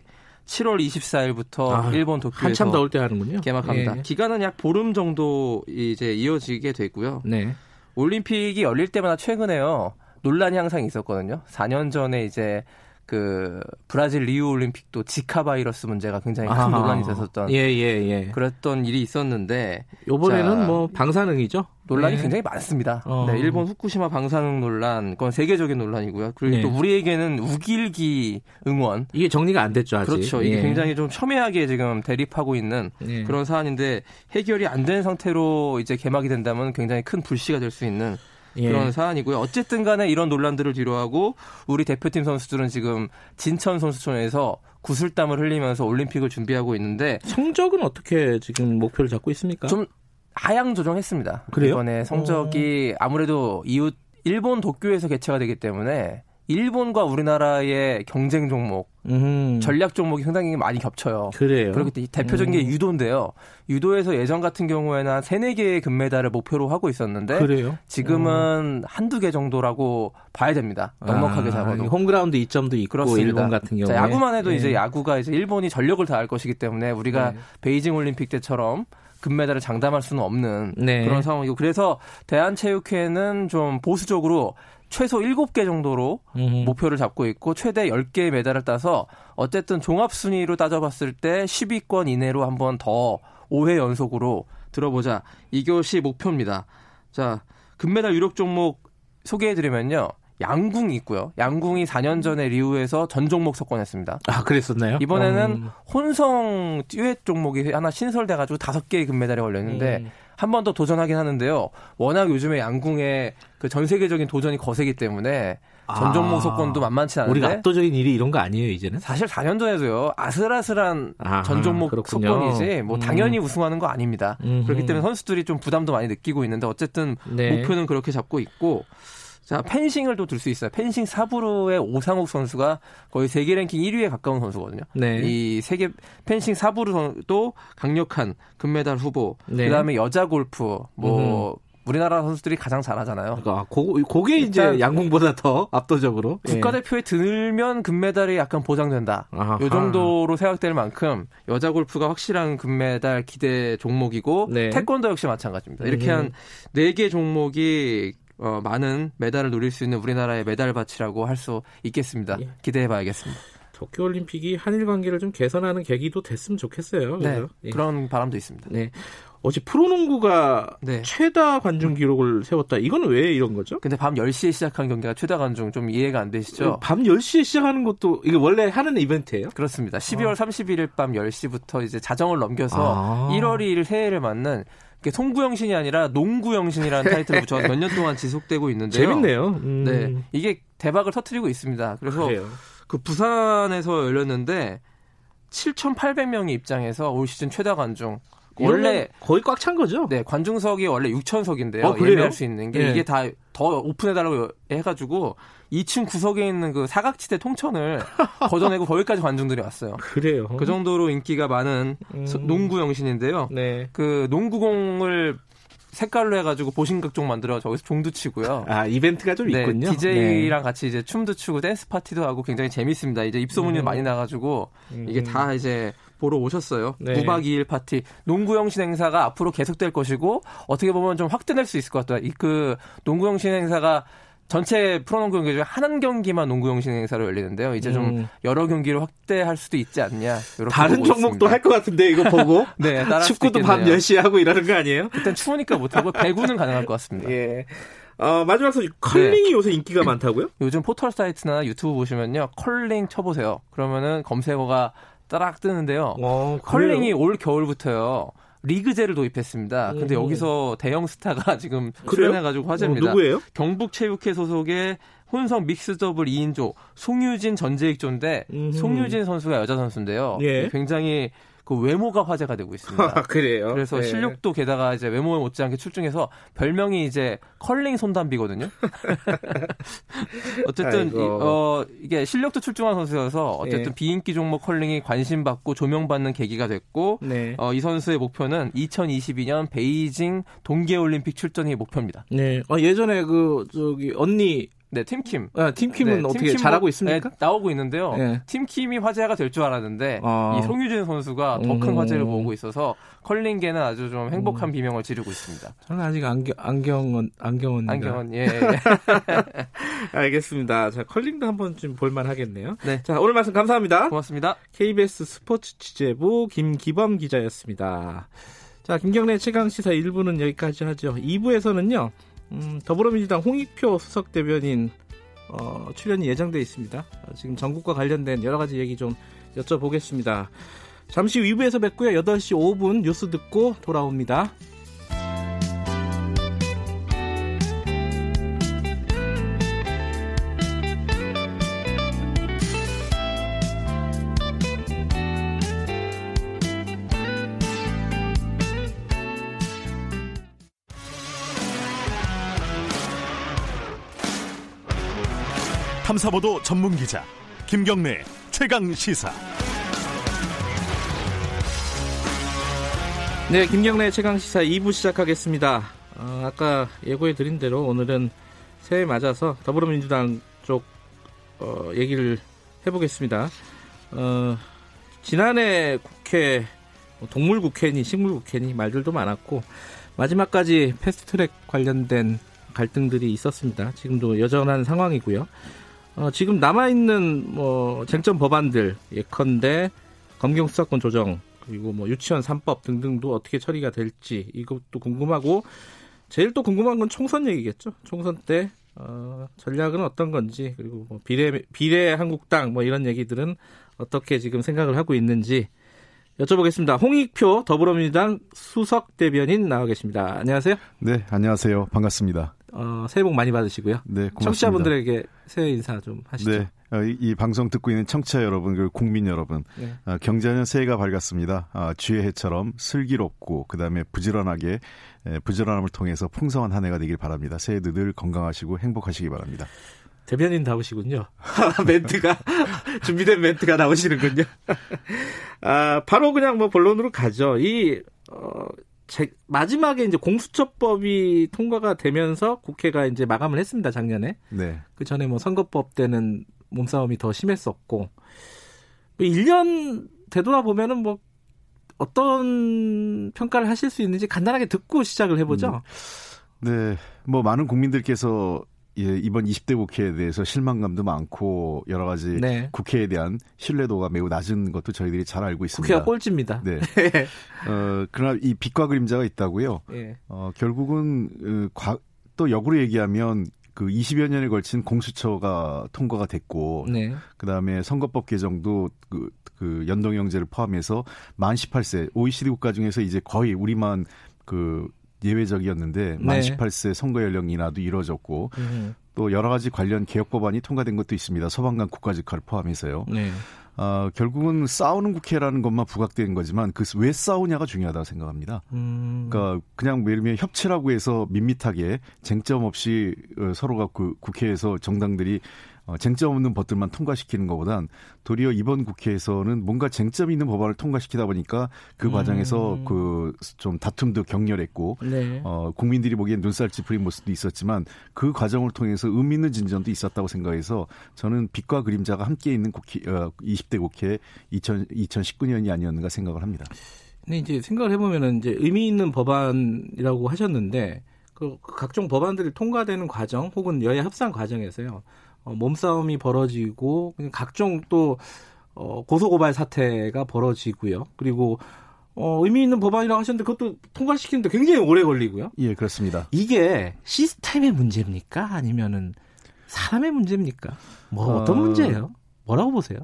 7월 24일부터 아, 일본 도쿄에서 한참 더울 때 하는군요. 개막합니다. 예. 기간은 약 보름 정도 이제 이어지게 되고요. 네. 올림픽이 열릴 때마다 최근에요. 논란이 항상 있었거든요. 4년 전에 이제 그 브라질 리우 올림픽도 지카 바이러스 문제가 굉장히 큰 아, 논란이 있었던 예, 예, 예. 그랬던 일이 있었는데 요번에는 자, 뭐 방사능이죠. 논란이 네. 굉장히 많습니다. 어. 네, 일본 후쿠시마 방사능 논란, 그건 세계적인 논란이고요. 그리고 네. 또 우리에게는 우길기 응원 이게 정리가 안 됐죠 아직. 그렇죠. 이게 예. 굉장히 좀 첨예하게 지금 대립하고 있는 예. 그런 사안인데 해결이 안 된 상태로 이제 개막이 된다면 굉장히 큰 불씨가 될 수 있는 예. 그런 사안이고요. 어쨌든 간에 이런 논란들을 뒤로하고 우리 대표팀 선수들은 지금 진천 선수촌에서 구슬땀을 흘리면서 올림픽을 준비하고 있는데 성적은 어떻게 지금 목표를 잡고 있습니까? 좀 하향 조정했습니다. 그래요? 이번에 성적이 어... 아무래도 이웃 일본 도쿄에서 개최가 되기 때문에 일본과 우리나라의 경쟁 종목, 음. 전략 종목이 상당히 많이 겹쳐요. 그래요. 그렇기 때문에 대표적인 게 음. 유도인데요. 유도에서 예전 같은 경우에는 한 3, 4개의 금메달을 목표로 하고 있었는데 그래요? 지금은 음. 한두 개 정도라고 봐야 됩니다. 넉넉하게 아, 잡아도. 홈그라운드 이점도 있고 그렇습니다. 일본 같은 경우에. 자, 야구만 해도 네. 이제 야구가 이제 일본이 전력을 다할 것이기 때문에 우리가 네. 베이징 올림픽 때처럼 금메달을 장담할 수는 없는 네. 그런 상황이고 그래서 대한체육회는 좀 보수적으로 최소 7개 정도로 음흠. 목표를 잡고 있고 최대 10개의 메달을 따서 어쨌든 종합 순위로 따져봤을 때 10위권 이내로 한번 더 5회 연속으로 들어보자. 이것이 목표입니다. 자, 금메달 유력 종목 소개해드리면요. 양궁이 있고요. 양궁이 4년 전에 리우에서 전 종목 석권했습니다. 아, 그랬었나요? 이번에는 음. 혼성 듀엣 종목이 하나 신설돼가지고 다섯 개의 금메달이 걸렸는데 음. 한 번 더 도전하긴 하는데요. 워낙 요즘에 양궁의 그전 세계적인 도전이 거세기 때문에 전 종목 석권도 만만치 않은데 우리가 압도적인 일이 이런 거 아니에요 이제는? 사실 4년 전에도요 아슬아슬한 전 종목 그렇군요. 석권이지 뭐 음. 당연히 우승하는 거 아닙니다. 음흠. 그렇기 때문에 선수들이 좀 부담도 많이 느끼고 있는데 어쨌든 네. 목표는 그렇게 잡고 있고 자, 펜싱을 또 들 수 있어요. 펜싱 사부르의 오상욱 선수가 거의 세계 랭킹 1위에 가까운 선수거든요. 네. 이 세계 펜싱 사부르도 강력한 금메달 후보. 네. 그다음에 여자 골프 뭐 음. 우리나라 선수들이 가장 잘하잖아요. 그러니까 고, 그게 이제 양궁보다 더 압도적으로 국가대표에 들면 금메달이 약간 보장된다. 아하. 요 정도로 생각될 만큼 여자 골프가 확실한 금메달 기대 종목이고 네. 태권도 역시 마찬가지입니다. 이렇게 음. 한네 개 종목이 어, 많은 메달을 노릴 수 있는 우리나라의 메달 밭이라고 할 수 있겠습니다. 예. 기대해 봐야겠습니다. 도쿄올림픽이 한일 관계를 좀 개선하는 계기도 됐으면 좋겠어요. 네, 예. 그런 바람도 있습니다. 네. 어제 프로농구가 네. 최다 관중 기록을 세웠다. 이건 왜 이런 거죠? 근데 밤 10시에 시작한 경기가 최다 관중 좀 이해가 안 되시죠? 밤 10시에 시작하는 것도 이게 원래 하는 이벤트예요? 그렇습니다. 12월 아. 31일 밤 10시부터 이제 자정을 넘겨서 아. 1월 2일 새해를 맞는 송구영신이 아니라 농구영신이라는 타이틀을 붙여 몇년 동안 지속되고 있는데요. 재밌네요. 음. 네, 이게 대박을 터트리고 있습니다. 그래서 그래요. 그 부산에서 열렸는데 7,800명이 입장해서 올 시즌 최다 관중. 원래 거의 꽉 찬 거죠? 네, 관중석이 원래 6,000석인데요. 어, 예매할 수 있는 게 네. 이게 다 더 오픈해달라고 해가지고 2층 구석에 있는 그 사각지대 통천을 걷어내고 거기까지 관중들이 왔어요. 그래요. 그 정도로 인기가 많은 음. 농구 영신인데요. 네. 그 농구공을 색깔로 해가지고 보신각 종 만들어 저기서 종도 치고요. 아 이벤트가 좀 네, 있군요. DJ랑 네. 같이 이제 춤도 추고 댄스 파티도 하고 굉장히 재밌습니다. 이제 입소문이 음. 많이 나가지고 음. 이게 다 이제 보러 오셨어요. 네. 1박 2일 파티. 농구영신 행사가 앞으로 계속될 것이고 어떻게 보면 좀 확대될 수 있을 것 같아요. 이그 농구영신 행사가 전체 프로농구 경기 중에 한 경기만 농구영신 행사로 열리는데요. 이제 좀 음. 여러 경기를 확대할 수도 있지 않냐. 다른 종목도 할 것 같은데 이거 보고. 네, 축구도 밤 10시 하고 이러는 거 아니에요? 일단 추우니까 못하고 배구는 가능할 것 같습니다. 예. 어, 마지막 소식 컬링이 네. 요새 인기가 많다고요? 요즘 포털 사이트나 유튜브 보시면요 컬링 쳐보세요. 그러면은 검색어가 따락 뜨는데요. 어, 컬링이 올 겨울부터요. 리그제를 도입했습니다. 근데 오. 여기서 대형 스타가 지금 출연해가지고 화제입니다. 어, 누구예요? 경북체육회 소속의 혼성 mixed double 2인조 송유진 전재익조인데 송유진 선수가 여자 선수인데요. 예. 굉장히 그 외모가 화제가 되고 있습니다. 그래요. 그래서 네. 실력도 게다가 이제 외모에 못지않게 출중해서 별명이 이제 컬링 손담비거든요. 어쨌든 이, 어 이게 실력도 출중한 선수여서 어쨌든 네. 비인기 종목 컬링이 관심받고 조명받는 계기가 됐고 네. 어, 이 선수의 목표는 2022년 베이징 동계올림픽 출전이 목표입니다. 네. 어, 예전에 그 저기 언니 네, 팀킴. 아, 팀킴은 네, 어떻게 잘하고 있습니까? 네, 나오고 있는데요. 네. 팀킴이 화제가 될 줄 알았는데 아. 이 송유진 선수가 더 큰 화제를 보고 있어서 컬링계는 아주 좀 행복한 음. 비명을 지르고 있습니다. 저는 아직 안경 안경은 안경은 안경은 예. 알겠습니다. 자, 컬링도 한번 좀 볼만 하겠네요. 네. 자, 오늘 말씀 감사합니다. 고맙습니다. KBS 스포츠 취재부 김기범 기자였습니다. 자, 김경래 최강 시사 1부는 여기까지 하죠. 2부에서는요. 음, 더불어민주당 홍익표 수석 대변인 어, 출연이 예정돼 있습니다. 어, 지금 전국과 관련된 여러 가지 얘기 좀 여쭤보겠습니다. 잠시 후 2부에서 뵙고요. 8시 5분 뉴스 듣고 돌아옵니다. 탐사보도 전문 기자 김경래 최강 시사. 네, 김경래 최강 시사 2부 시작하겠습니다. 어, 아까 예고해 드린 대로 오늘은 새해 맞아서 더불어민주당 쪽 어, 얘기를 해보겠습니다. 어, 지난해 국회 뭐 동물 국회니 식물 국회니 말들도 많았고 마지막까지 패스트트랙 관련된 갈등들이 있었습니다. 지금도 여전한 상황이고요. 어, 지금 남아있는 뭐 쟁점 법안들 예컨대 검경 수사권 조정 그리고 뭐 유치원 3법 등등도 어떻게 처리가 될지 이것도 궁금하고 제일 또 궁금한 건 총선 얘기겠죠. 총선 때 어, 전략은 어떤 건지 그리고 뭐 비례 비례 한국당 뭐 이런 얘기들은 어떻게 지금 생각을 하고 있는지 여쭤보겠습니다. 홍익표 더불어민주당 수석 대변인 나와 계십니다. 안녕하세요. 네, 안녕하세요. 반갑습니다. 어, 새해 복 많이 받으시고요. 네, 고맙습니다. 청취자분들에게 새해 인사 좀 하시죠. 네, 어, 이, 이, 방송 듣고 있는 청취자 여러분 그리고 국민 여러분, 네. 어, 경자년 새해가 밝았습니다. 어, 주의 해처럼 슬기롭고 그다음에 부지런하게 에, 부지런함을 통해서 풍성한 한 해가 되길 바랍니다. 새해도 늘 건강하시고 행복하시기 바랍니다. 대변인 나오시군요. 멘트가 준비된 멘트가 나오시는군요. 아, 바로 그냥 뭐 본론으로 가죠. 이 어, 제, 마지막에 이제 공수처법이 통과가 되면서 국회가 이제 마감을 했습니다 작년에. 네. 그 전에 뭐 선거법 때는 몸싸움이 더 심했었고. 1년 뭐 되돌아보면은 뭐 어떤 평가를 하실 수 있는지 간단하게 듣고 시작을 해보죠. 음. 네. 뭐 많은 국민들께서 예, 이번 20대 국회에 대해서 실망감도 많고 여러 가지 네. 국회에 대한 신뢰도가 매우 낮은 것도 저희들이 잘 알고 있습니다. 국회가 꼴찌입니다. 네. 어, 그러나 이 빛과 그림자가 있다고요. 네. 어, 결국은 어, 과, 또 역으로 얘기하면 그 20여 년에 걸친 공수처가 통과가 됐고 네. 그다음에 선거법 개정도 그, 그 연동형제를 포함해서 만 18세 OECD 국가 중에서 이제 거의 우리만 그 예외적이었는데 만 18세 선거 연령 인하도 이루어졌고 음. 또 여러 가지 관련 개혁 법안이 통과된 것도 있습니다. 서방간 국가직화를 포함해서요. 네. 어, 결국은 싸우는 국회라는 것만 부각된 거지만 그 왜 싸우냐가 중요하다고 생각합니다. 음. 그러니까 그냥 예를 들면 협치라고 해서 밋밋하게 쟁점 없이 어, 서로가 그 국회에서 정당들이 어, 쟁점 없는 법들만 통과시키는 것보단 도리어 이번 국회에서는 뭔가 쟁점 있는 법안을 통과시키다 보니까 그 음. 과정에서 그 좀 다툼도 격렬했고 네. 어, 국민들이 보기엔 눈살 찌푸린 모습도 있었지만 그 과정을 통해서 의미 있는 진전도 있었다고 생각해서 저는 빛과 그림자가 함께 있는 국회 어, 20대 국회 2000, 2019년이 아니었는가 생각을 합니다. 근데 이제 생각을 해보면은 이제 의미 있는 법안이라고 하셨는데 그 각종 법안들이 통과되는 과정 혹은 여야 협상 과정에서요. 어, 몸싸움이 벌어지고 각종 또 어, 고소고발 사태가 벌어지고요. 그리고 어, 의미 있는 법안이라고 하셨는데 그것도 통과시키는데 굉장히 오래 걸리고요. 예, 그렇습니다. 이게 시스템의 문제입니까? 아니면은 사람의 문제입니까? 뭐 어떤 어... 문제예요? 뭐라고 보세요?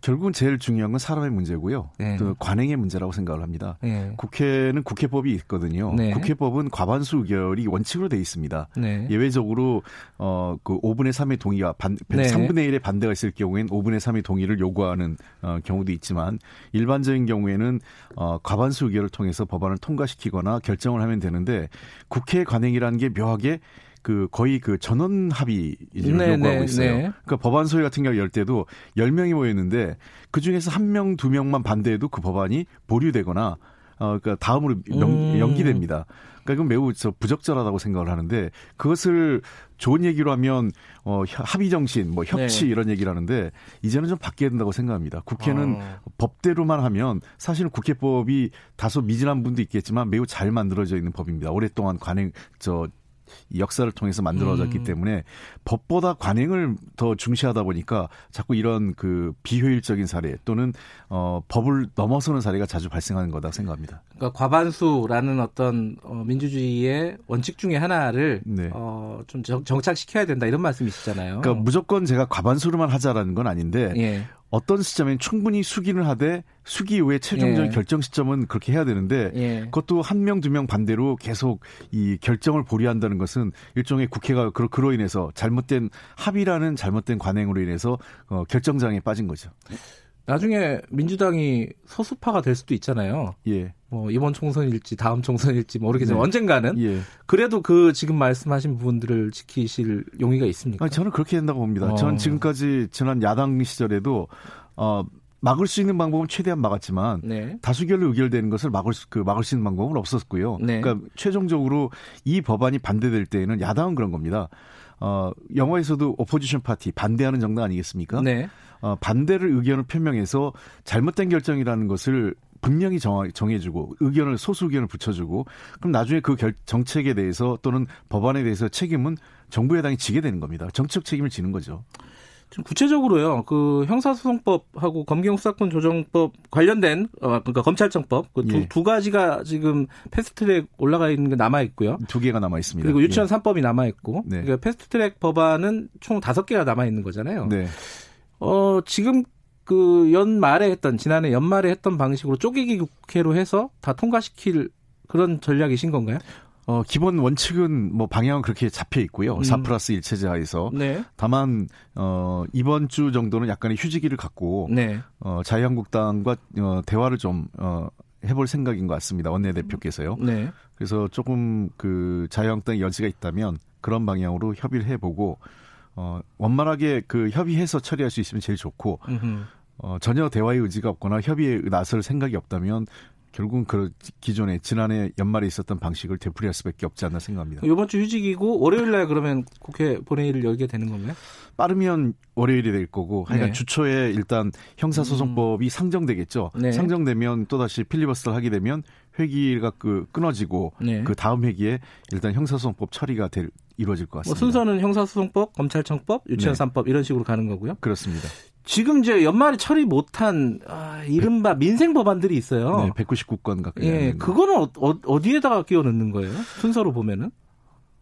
결국은 제일 중요한 건 사람의 문제고요. 네. 또 관행의 문제라고 생각을 합니다. 네. 국회는 국회법이 있거든요. 네. 국회법은 과반수 의결이 원칙으로 돼 있습니다. 네. 예외적으로 어그 5분의 3의 동의가 반 3분의 1의 반대가 있을 경우에는 5분의 3의 동의를 요구하는 어, 경우도 있지만 일반적인 경우에는 어 과반수 의결을 통해서 법안을 통과시키거나 결정을 하면 되는데 국회 관행이라는 게 묘하게 그 거의 그 전원 합의를 네, 요구하고 네, 있어요. 네. 그러니까 법안 소위 같은 경우 열 때도 10명이 모였는데 그 중에서 한 명, 두 명만 반대해도 그 법안이 보류되거나 어 그러니까 다음으로 명, 음. 연기됩니다. 그러니까 이건 매우 저 부적절하다고 생각을 하는데 그것을 좋은 얘기로 하면 어 합의 정신, 뭐 협치 네. 이런 얘기를 하는데 이제는 좀 바뀌어야 된다고 생각합니다. 국회는 어. 법대로만 하면 사실은 국회법이 다소 미진한 분도 있겠지만 매우 잘 만들어져 있는 법입니다. 오랫동안 관행 저 역사를 통해서 만들어졌기 음. 때문에 법보다 관행을 더 중시하다 보니까 자꾸 이런 그 비효율적인 사례 또는 어 법을 넘어서는 사례가 자주 발생하는 거다 생각합니다. 그러니까 과반수라는 어떤 어, 민주주의의 원칙 중에 하나를 네. 어좀 정착시켜야 된다 이런 말씀이시잖아요. 그러니까 무조건 제가 과반수로만 하자라는 건 아닌데 예. 어떤 시점엔 충분히 수기를 하되 수기 이후에 최종적인 예. 결정 시점은 그렇게 해야 되는데 예. 그것도 한 명 두 명 반대로 계속 이 결정을 보류한다는 것은 일종의 국회가 그로, 그로 인해서 잘못된 합의라는 잘못된 관행으로 인해서 어, 결정장에 빠진 거죠. 나중에 민주당이 소수파가 될 수도 있잖아요. 예. 뭐 이번 총선일지 다음 총선일지 모르겠지만 네. 언젠가는 예. 그래도 그 지금 말씀하신 부분들을 지키실 용의가 있습니까? 아니, 저는 그렇게 된다고 봅니다. 어. 전 지금까지 지난 야당 시절에도 어 막을 수 있는 방법은 최대한 막았지만 네. 다수결로 의결되는 것을 막을 수, 그 막을 수 있는 방법은 없었고요. 네. 그러니까 최종적으로 이 법안이 반대될 때에는 야당은 그런 겁니다. 어, 영화에서도 오포지션 파티 반대하는 정당 아니겠습니까? 네. 어, 반대를 의견을 표명해서 잘못된 결정이라는 것을 분명히 정, 정해주고 의견을 소수 의견을 붙여주고 그럼 나중에 그 결, 정책에 대해서 또는 법안에 대해서 책임은 정부 여당이 지게 되는 겁니다. 정책 책임을 지는 거죠. 좀 구체적으로요. 그 형사소송법하고 검경수사권 조정법 관련된 어 그러니까 검찰청법 그두 예. 두 가지가 지금 패스트트랙 올라가 있는 게 남아 있고요. 두 개가 남아 있습니다. 그리고 유치원 3법이 예. 남아 있고 네. 그러니까 패스트트랙 법안은 총 다섯 개가 남아 있는 거잖아요. 네. 어 지금 그 연말에 했던 지난해 연말에 했던 방식으로 쪼개기 국회로 해서 다 통과시킬 그런 전략이신 건가요? 어, 기본 원칙은 뭐 방향은 그렇게 잡혀 있고요. 음. 4 플러스 1 체제하에서. 네. 다만, 어, 이번 주 정도는 약간의 휴지기를 갖고, 네. 어, 자유한국당과 어, 대화를 좀, 어, 해볼 생각인 것 같습니다. 원내대표께서요. 네. 그래서 조금 그 자유한국당 여지가 있다면 그런 방향으로 협의를 해보고, 어, 원만하게 그 협의해서 처리할 수 있으면 제일 좋고, 어, 전혀 대화의 의지가 없거나 협의에 나설 생각이 없다면 결국은 그 기존에 지난해 연말에 있었던 방식을 되풀이할 수밖에 없지 않나 생각합니다. 이번 주 휴직이고 월요일 날 그러면 국회 본회의를 열게 되는 건가요? 빠르면 월요일이 될 거고 하여간 네. 주초에 일단 형사소송법이 음. 상정되겠죠. 네. 상정되면 또다시 필리버스터를 하게 되면 회기가 그 끊어지고 네. 그 다음 회기에 일단 형사소송법 처리가 될 이루어질 것뭐 같습니다. 뭐 순서는 형사소송법, 검찰청법, 유치원 3법 이런 식으로 가는 거고요. 그렇습니다. 지금 이제 연말에 처리 못한 아, 이른바 민생 법안들이 있어요. 네, 199건 가까이. 예, 그거는 어, 디에다가 끼워 넣는 거예요? 순서로 보면은?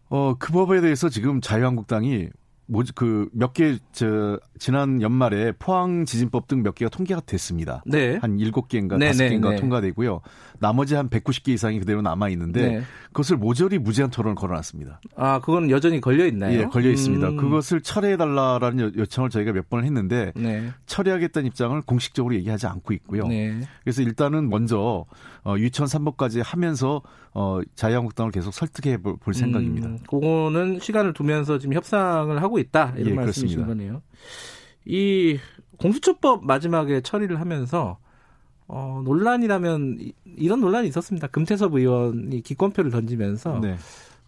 어, 그 법에 대해서 지금 자유한국당이 뭐지 그 몇 개 저 지난 연말에 포항 지진법 등 몇 개가 통계가 됐습니다. 네. 한 7개인가 네, 5개인가 네, 통과되고요. 나머지 한 190개 이상이 그대로 남아 있는데 네. 그것을 모조리 무제한 토론을 걸어 놨습니다. 아, 그건 여전히 걸려 있나요? 예, 걸려 있습니다. 음. 그것을 철회해 달라라는 요청을 저희가 몇 번을 했는데 네. 철회하겠다는 입장을 공식적으로 얘기하지 않고 있고요. 네. 그래서 일단은 먼저 어 유치원 3법까지 하면서 어 자유한국당을 계속 설득해 볼, 볼 생각입니다. 음, 그거는 시간을 두면서 지금 협상을 하고 있다 이런 예, 말씀이신 그렇습니다. 거네요. 이 공수처법 마지막에 처리를 하면서 어, 논란이라면 이런 논란이 있었습니다. 금태섭 의원이 기권표를 던지면서 네.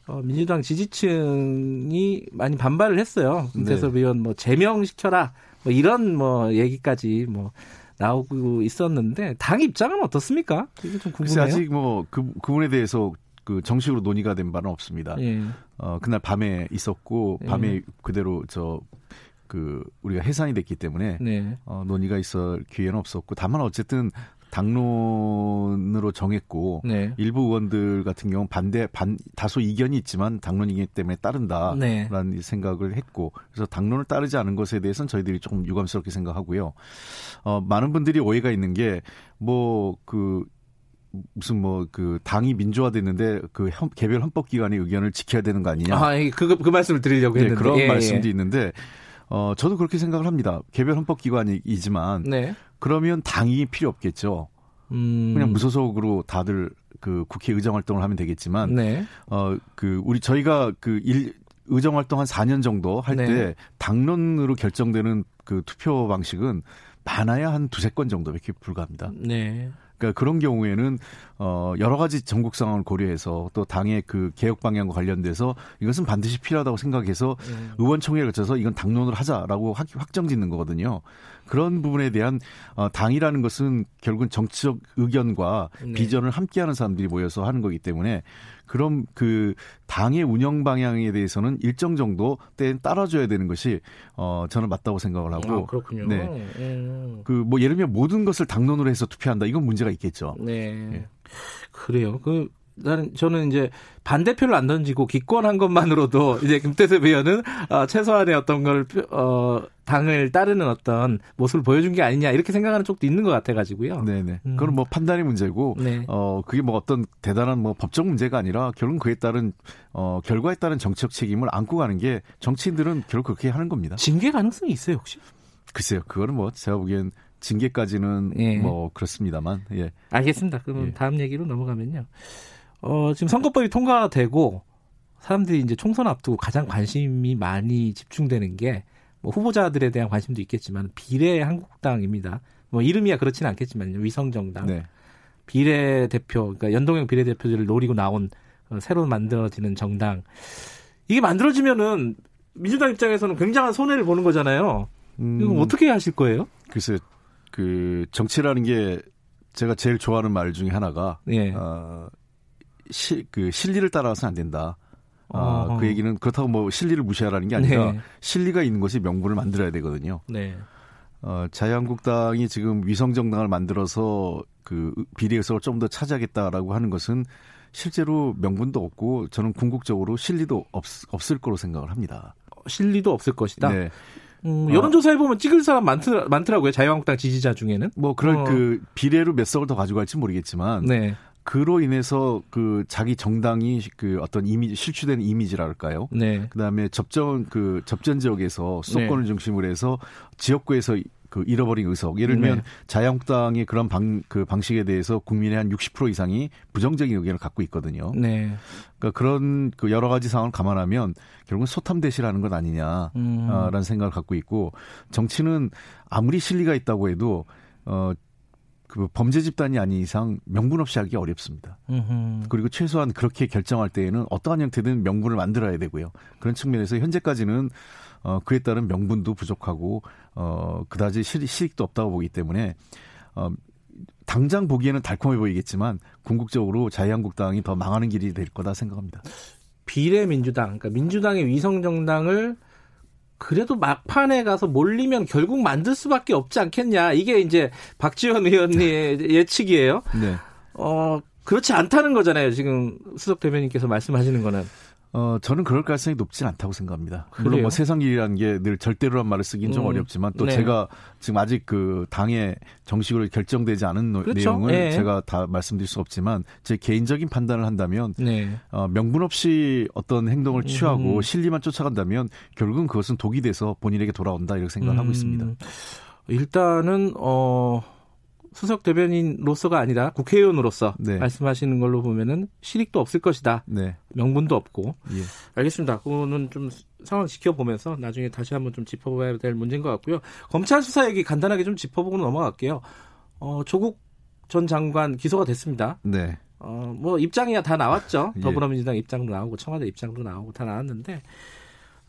어, 민주당 지지층이 많이 반발을 했어요. 금태섭 네. 의원 뭐 제명시켜라 뭐 이런 뭐 얘기까지 뭐 나오고 있었는데 당 입장은 어떻습니까? 이게 좀 궁금해요. 아직 뭐 그 그분에 대해서 그 정식으로 논의가 된 바는 없습니다. 예. 어 그날 밤에 있었고 밤에 예. 그대로 저 그 우리가 해산이 됐기 때문에 네. 어, 논의가 있을 기회는 없었고 다만 어쨌든 당론으로 정했고 네. 일부 의원들 같은 경우 반대 반 다소 이견이 있지만 당론이기 때문에 따른다라는 네. 생각을 했고 그래서 당론을 따르지 않은 것에 대해서는 저희들이 조금 유감스럽게 생각하고요. 어, 많은 분들이 오해가 있는 게뭐그 무슨 뭐 그 당이 민주화됐는데 그 개별 헌법 기관의 의견을 지켜야 되는 거 아니냐? 아, 그, 그 말씀을 드리려고 네, 했는데 그런 예, 말씀도 예. 있는데 어, 저도 그렇게 생각을 합니다. 개별 헌법기관이지만 네. 그러면 당이 필요 없겠죠. 음. 그냥 무소속으로 다들 그 국회 의정 활동을 하면 되겠지만 네. 어그 우리 저희가 그 일, 의정 활동 한 4년 정도 할때 네. 당론으로 결정되는 그 투표 방식은 많아야 한 두세 건 정도밖에 불과합니다. 네. 그러니까 그런 경우에는 어 여러 가지 전국 상황을 고려해서 또 당의 그 개혁 방향과 관련돼서 이것은 반드시 필요하다고 생각해서 음. 의원총회를 거쳐서 이건 당론을 하자라고 확정짓는 거거든요. 그런 부분에 대한 어, 당이라는 것은 결국은 정치적 의견과 네. 비전을 함께하는 사람들이 모여서 하는 거기 때문에 그럼 그 당의 운영 방향에 대해서는 일정 정도 때는 따라줘야 되는 것이 어 저는 맞다고 생각을 하고 아, 그렇군요. 네. 음. 그뭐 예를 들면 모든 것을 당론으로 해서 투표한다 이건 문제가 있겠죠. 네. 네. 그래요. 그 나는 저는 이제 반대표를 안 던지고 기권한 것만으로도 이제 김태섭 의원은 어, 최소한의 어떤 걸 어, 당을 따르는 어떤 모습을 보여준 게 아니냐 이렇게 생각하는 쪽도 있는 것 같아가지고요. 네네. 음. 그건 뭐 판단의 문제고, 네. 어 그게 뭐 어떤 대단한 뭐 법적 문제가 아니라 결국 그에 따른 어 결과에 따른 정치적 책임을 안고 가는 게 정치인들은 결국 그렇게 하는 겁니다. 징계 가능성이 있어요 혹시? 글쎄요, 그거는 뭐 제가 보기엔 징계까지는 예. 뭐 그렇습니다만, 예. 알겠습니다. 그럼 예. 다음 얘기로 넘어가면요. 어, 지금 선거법이 통과되고 사람들이 이제 총선 앞두고 가장 관심이 많이 집중되는 게 뭐 후보자들에 대한 관심도 있겠지만 비례 한국당입니다. 뭐 이름이야 그렇지는 않겠지만 위성 정당 네. 비례 대표 그러니까 연동형 비례 대표들을 노리고 나온 어, 새로 만들어지는 정당 이게 만들어지면은 민주당 입장에서는 굉장한 손해를 보는 거잖아요. 음, 이거 어떻게 하실 거예요? 글쎄 그 정치라는 게 제가 제일 좋아하는 말 중에 하나가 예. 어, 시, 그 실리를 따라서는 안 된다. 어, 그 얘기는 그렇다고 뭐 실리를 무시하라는 게 아니라 네. 실리가 있는 것이 명분을 만들어야 되거든요. 네. 어, 자유한국당이 지금 위성정당을 만들어서 그 비례 의석을 좀 더 차지하겠다라고 하는 것은 실제로 명분도 없고 저는 궁극적으로 실리도 없, 없을 거로 생각을 합니다. 실리도 없을 것이다. 네. 음, 여론조사해 보면 찍을 사람 많더, 많더라고요. 자유한국당 지지자 중에는. 뭐 그럴 어. 그 비례로 몇 석을 더 가져갈지 모르겠지만 네. 그로 인해서 그 자기 정당이 그 어떤 이미지 실추된 이미지랄까요? 네. 그다음에 접전 그 접전 지역에서 수도권을 네. 중심으로 해서 지역구에서 그 잃어버린 의석. 예를 들면 네. 자유한국당의 그런 방, 그 방식에 대해서 국민의 한 60% 이상이 부정적인 의견을 갖고 있거든요. 네. 그러니까 그런 그 여러 가지 상황을 감안하면 결국은 소탐대실하는 것 아니냐라는 음. 생각을 갖고 있고 정치는 아무리 실리가 있다고 해도 어 그 범죄 집단이 아닌 이상 명분 없이 하기 어렵습니다. 음흠. 그리고 최소한 그렇게 결정할 때에는 어떠한 형태든 명분을 만들어야 되고요. 그런 측면에서 현재까지는 어 그에 따른 명분도 부족하고 어 그다지 실익도 없다고 보기 때문에 어 당장 보기에는 달콤해 보이겠지만 궁극적으로 자유한국당이 더 망하는 길이 될 거다 생각합니다. 비례민주당, 그러니까 민주당의 위성정당을 그래도 막판에 가서 몰리면 결국 만들 수밖에 없지 않겠냐. 이게 이제 박지원 의원의 예측이에요. 네. 어, 그렇지 않다는 거잖아요. 지금 수석 대변인께서 말씀하시는 거는. 어, 저는 그럴 가능성이 높진 않다고 생각합니다. 그래요? 물론 뭐 세상 일이라는 게 늘 절대로란 말을 쓰긴 음, 좀 어렵지만 또 네. 제가 지금 아직 그 당에 정식으로 결정되지 않은 그렇죠? 내용을 네. 제가 다 말씀드릴 수 없지만 제 개인적인 판단을 한다면 네. 어, 명분 없이 어떤 행동을 취하고 음. 실리만 쫓아간다면 결국은 그것은 독이 돼서 본인에게 돌아온다 이렇게 생각을 음. 하고 있습니다. 일단은 어 수석 대변인로서가 아니라 국회의원으로서 네. 말씀하시는 걸로 보면은 실익도 없을 것이다. 네. 명분도 없고. 예. 알겠습니다. 그거는 좀 상황 지켜보면서 나중에 다시 한번 좀 짚어봐야 될 문제인 것 같고요. 검찰 수사 얘기 간단하게 좀 짚어보고 넘어갈게요. 어, 조국 전 장관 기소가 됐습니다. 네. 어, 뭐 입장이야 다 나왔죠. 예. 더불어민주당 입장도 나오고 청와대 입장도 나오고 다 나왔는데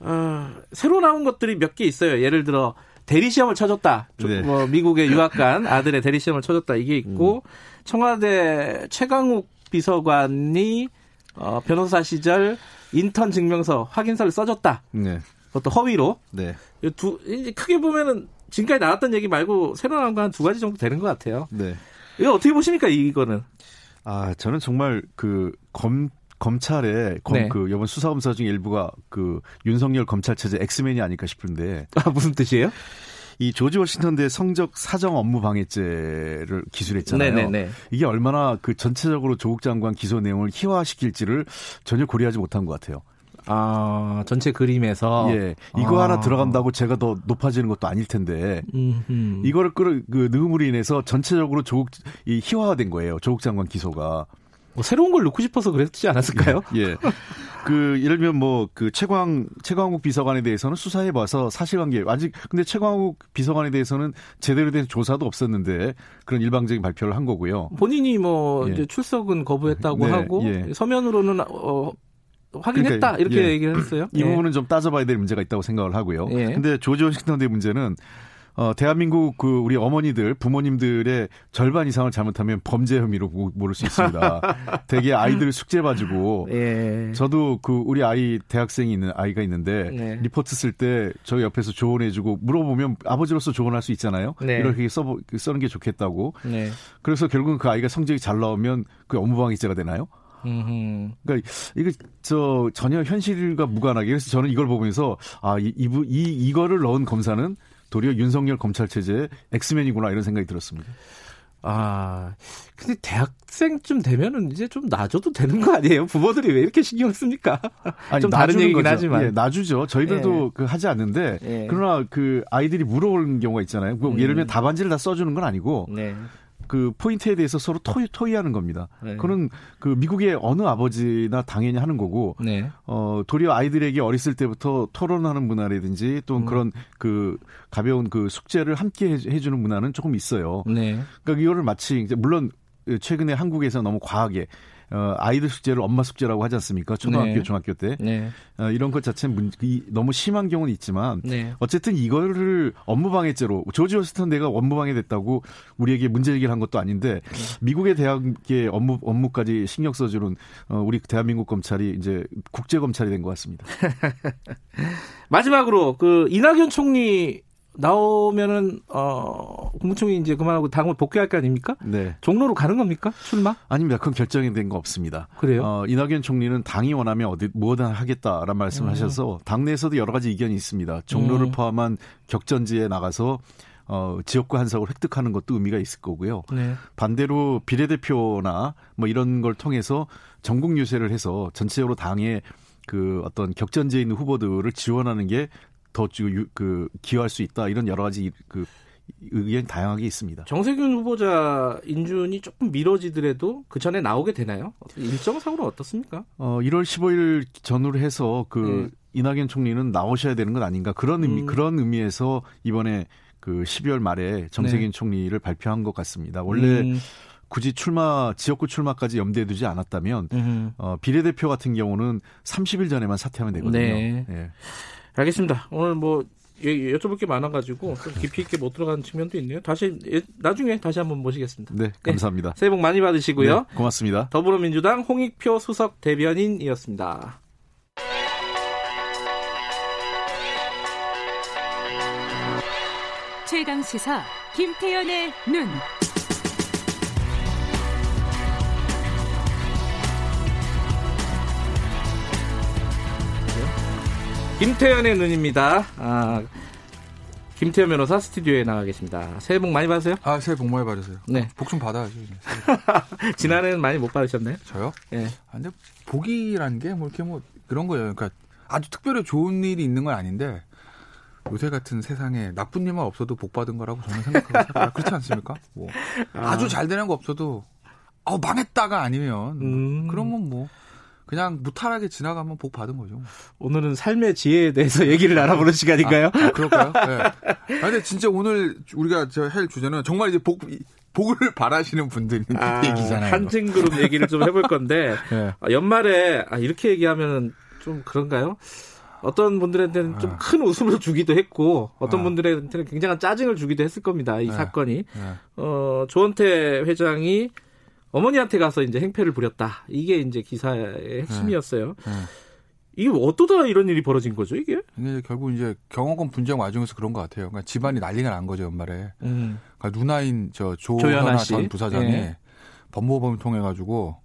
어, 새로 나온 것들이 몇 개 있어요. 예를 들어 대리 시험을 쳐줬다. 네. 뭐 미국에 유학 간 아들의 대리 시험을 쳐줬다 이게 있고 음. 청와대 최강욱 비서관이 어, 변호사 시절 인턴 증명서 확인서를 써줬다. 네. 그것도 허위로. 네. 두 이제 크게 보면은 지금까지 나왔던 얘기 말고 새로 나온 거 한 두 가지 정도 되는 것 같아요. 네. 이거 어떻게 보십니까 이거는? 아 저는 정말 그 검 검찰의 검, 네. 그 이번 수사 검사 중 일부가 그 윤석열 검찰 체제 엑스맨이 아닐까 싶은데 아 무슨 뜻이에요? 이 조지 워싱턴 대 성적 사정 업무 방해죄를 기술했잖아요. 네네네. 이게 얼마나 그 전체적으로 조국 장관 기소 내용을 희화시킬지를 전혀 고려하지 못한 것 같아요. 아, 전체 그림에서 예. 이거 아. 하나 들어간다고 제가 더 높아지는 것도 아닐 텐데. 음흠. 이거를 끌어 그 느음으로 인해서 전체적으로 조국 이 희화화된 거예요. 조국 장관 기소가. 뭐 새로운 걸 넣고 싶어서 그랬지 않았을까요? 예. 예. 그 예를 들면 뭐 그 최광 최광욱 비서관에 대해서는 수사해 봐서 사실관계 아직 근데 최광욱 비서관에 대해서는 제대로 된 조사도 없었는데 그런 일방적인 발표를 한 거고요. 본인이 뭐 예. 이제 출석은 거부했다고 네, 하고 예. 서면으로는 어 확인했다 그러니까, 이렇게 예. 얘기를 했어요. 이 부분은 좀 따져봐야 될 문제가 있다고 생각을 하고요. 예. 근데 조지 워싱턴의 문제는 어, 대한민국 그 우리 어머니들, 부모님들의 절반 이상을 잘못하면 범죄 혐의로 모를 수 있습니다. 되게 아이들 숙제 봐주고, 예. 저도 그 우리 아이 대학생이 있는 아이가 있는데 네. 리포트 쓸 때 저희 옆에서 조언해주고 물어보면 아버지로서 조언할 수 있잖아요. 네. 이렇게 써 쓰는 게 좋겠다고. 네. 그래서 결국은 그 아이가 성적이 잘 나오면 그 업무방해죄가 되나요? 음흠. 그러니까 이게 저 전혀 현실과 무관하게 그래서 저는 이걸 보면서 아 이, 이, 이 이거를 넣은 검사는 도리어 윤석열 검찰 체제의 엑스맨이구나 이런 생각이 들었습니다. 아, 근데 대학생쯤 되면은 이제 좀 놔줘도 되는 거 아니에요? 부모들이 왜 이렇게 신경 씁니까? 아니, 좀 다른 얘기긴 거죠. 하지만. 예, 놔주죠. 저희들도 예. 그 하지 않는데, 예. 그러나 그 아이들이 물어보는 경우가 있잖아요. 뭐 음. 예를 들면 답안지를 다 써주는 건 아니고, 네. 그 포인트에 대해서 서로 토의, 토의하는 겁니다. 네. 그는 그 미국의 어느 아버지나 당연히 하는 거고, 네. 어, 도리어 아이들에게 어렸을 때부터 토론하는 문화라든지 또 음. 그런 그 가벼운 그 숙제를 함께 해주는 문화는 조금 있어요. 네. 그러니까 이거를 마치 이제 물론 최근에 한국에서 너무 과하게 어, 아이들 숙제를 엄마 숙제라고 하지 않습니까? 초등학교, 네. 중학교 때. 네. 어, 이런 것 자체는 문, 이, 너무 심한 경우는 있지만 네. 어쨌든 이거를 업무방해죄로 조지 워싱턴 대가 업무방해됐다고 우리에게 문제 제기를 한 것도 아닌데 네. 미국의 대학의 업무 업무까지 신경 써주는 어, 우리 대한민국 검찰이 이제 국제 검찰이 된 것 같습니다. 마지막으로 그 이낙연 총리 나오면은 어 국무총리 이제 그만하고 당을 복귀할 거 아닙니까? 네. 종로로 가는 겁니까? 출마? 아닙니다. 그건 결정이 된 거 없습니다. 그래요? 어, 이낙연 총리는 당이 원하면 어디 뭐든 하겠다라는 말씀을 음. 하셔서 당내에서도 여러 가지 의견이 있습니다. 종로를 음. 포함한 격전지에 나가서 어, 지역구 한석을 획득하는 것도 의미가 있을 거고요. 네. 반대로 비례대표나 뭐 이런 걸 통해서 전국 유세를 해서 전체적으로 당의 그 어떤 격전지에 있는 후보들을 지원하는 게 더 그 기여할 수 있다 이런 여러 가지 그 의견 다양하게 있습니다. 정세균 후보자 인준이 조금 미뤄지더라도 그 전에 나오게 되나요? 일정상으로 어떻습니까? 어 1월 15일 전후로 해서 그 네. 이낙연 총리는 나오셔야 되는 건 아닌가 그런 의미 음. 그런 의미에서 이번에 그 12월 말에 정세균 네. 총리를 발표한 것 같습니다. 원래 음. 굳이 출마 지역구 출마까지 염두에 두지 않았다면 음. 어, 비례대표 같은 경우는 30일 전에만 사퇴하면 되거든요. 네. 네. 알겠습니다. 오늘 뭐 여쭤볼 게 많아가지고 좀 깊이 있게 못 들어가는 측면도 있네요. 다시 예, 나중에 다시 한번 모시겠습니다. 네, 감사합니다. 네, 새해 복 많이 받으시고요. 네, 고맙습니다. 더불어민주당 홍익표 수석 대변인이었습니다. 최강 시사 김태연의 눈. 김태현의 눈입니다. 아, 김태현 변호사 스튜디오에 나와 계십니다. 새해 복 많이 받으세요? 아, 새해 복 많이 받으세요. 네. 복 좀 받아야죠. 지난해는 많이 못 받으셨나요? 저요? 예. 네. 아, 근데 복이라는 게 뭐 이렇게 뭐 그런 거예요. 그러니까 아주 특별히 좋은 일이 있는 건 아닌데 요새 같은 세상에 나쁜 일만 없어도 복 받은 거라고 저는 생각하고 살아요. 그렇지 않습니까? 뭐 아. 아주 잘 되는 거 없어도 아 망했다가 아니면 음. 그러면 뭐 그냥 무탈하게 지나가면 복 받은 거죠. 오늘은 삶의 지혜에 대해서 얘기를 알아보는 시간인가요? 아, 아, 그럴까요? 네. 아, 근데 진짜 오늘 우리가 저할 주제는 정말 이제 복, 복을 바라시는 분들 아, 얘기잖아요. 한증그룹 얘기를 좀 해볼 건데 네. 아, 연말에 아, 이렇게 얘기하면 좀 그런가요? 어떤 분들한테는 좀큰 아. 웃음을 주기도 했고 어떤 아. 분들한테는 굉장한 짜증을 주기도 했을 겁니다. 이 네. 사건이 네. 어, 조원태 회장이 어머니한테 가서 이제 행패를 부렸다. 이게 이제 기사의 핵심이었어요. 네. 네. 이게 어떠다 이런 일이 벌어진 거죠, 이게? 이게 결국 이제 경영권 분쟁 와중에서 그런 것 같아요. 그러니까 집안이 난리가 난 거죠, 연말에. 음. 그러니까 누나인 저 조현아 전 부사장이 네. 법무법을 통해 가지고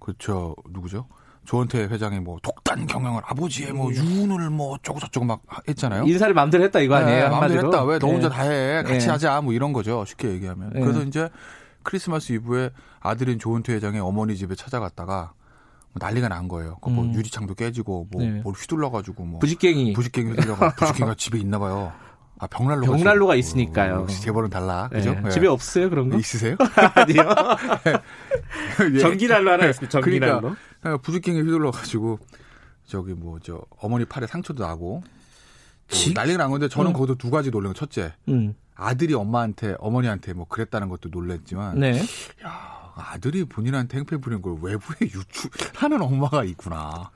그렇죠 누구죠? 조원태 회장이 뭐 독단 경영을 아버지의 뭐 음. 유운을 뭐 어쩌고 저쩌고 막 했잖아요. 인사를 마음대로 했다 이거 아니에요? 네, 마음대로 했다. 왜 너 혼자 네. 다 해? 같이 네. 하자. 뭐 이런 거죠. 쉽게 얘기하면. 네. 그래서 이제 크리스마스 이브에 아들인 조원태 회장의 어머니 집에 찾아갔다가 뭐 난리가 난 거예요. 그뭐 음. 유리창도 깨지고 뭐뭘 네. 휘둘러가지고 뭐 부직갱이 부직갱이 휘둘러가 부직갱이가 집에 있나 봐요. 아 병난로가 병난로가 지 있으니까요. 어, 재벌은 달라. 그죠? 네. 집에 없어요 그런 거? 있으세요? 아니요. 예. 전기난로 하나 있어요. 전기난로. 그러니까, 그러니까 부직갱이 휘둘러가지고 저기 뭐 저 어머니 팔에 상처도 나고 뭐 난리가 난 건데 저는 음. 거기서 두 가지 놀란 거 첫째 음. 아들이 엄마한테 어머니한테 뭐 그랬다는 것도 놀랬지만 네. 야 아들이 본인한테 행패 부린 걸 외부에 유출하는 엄마가 있구나.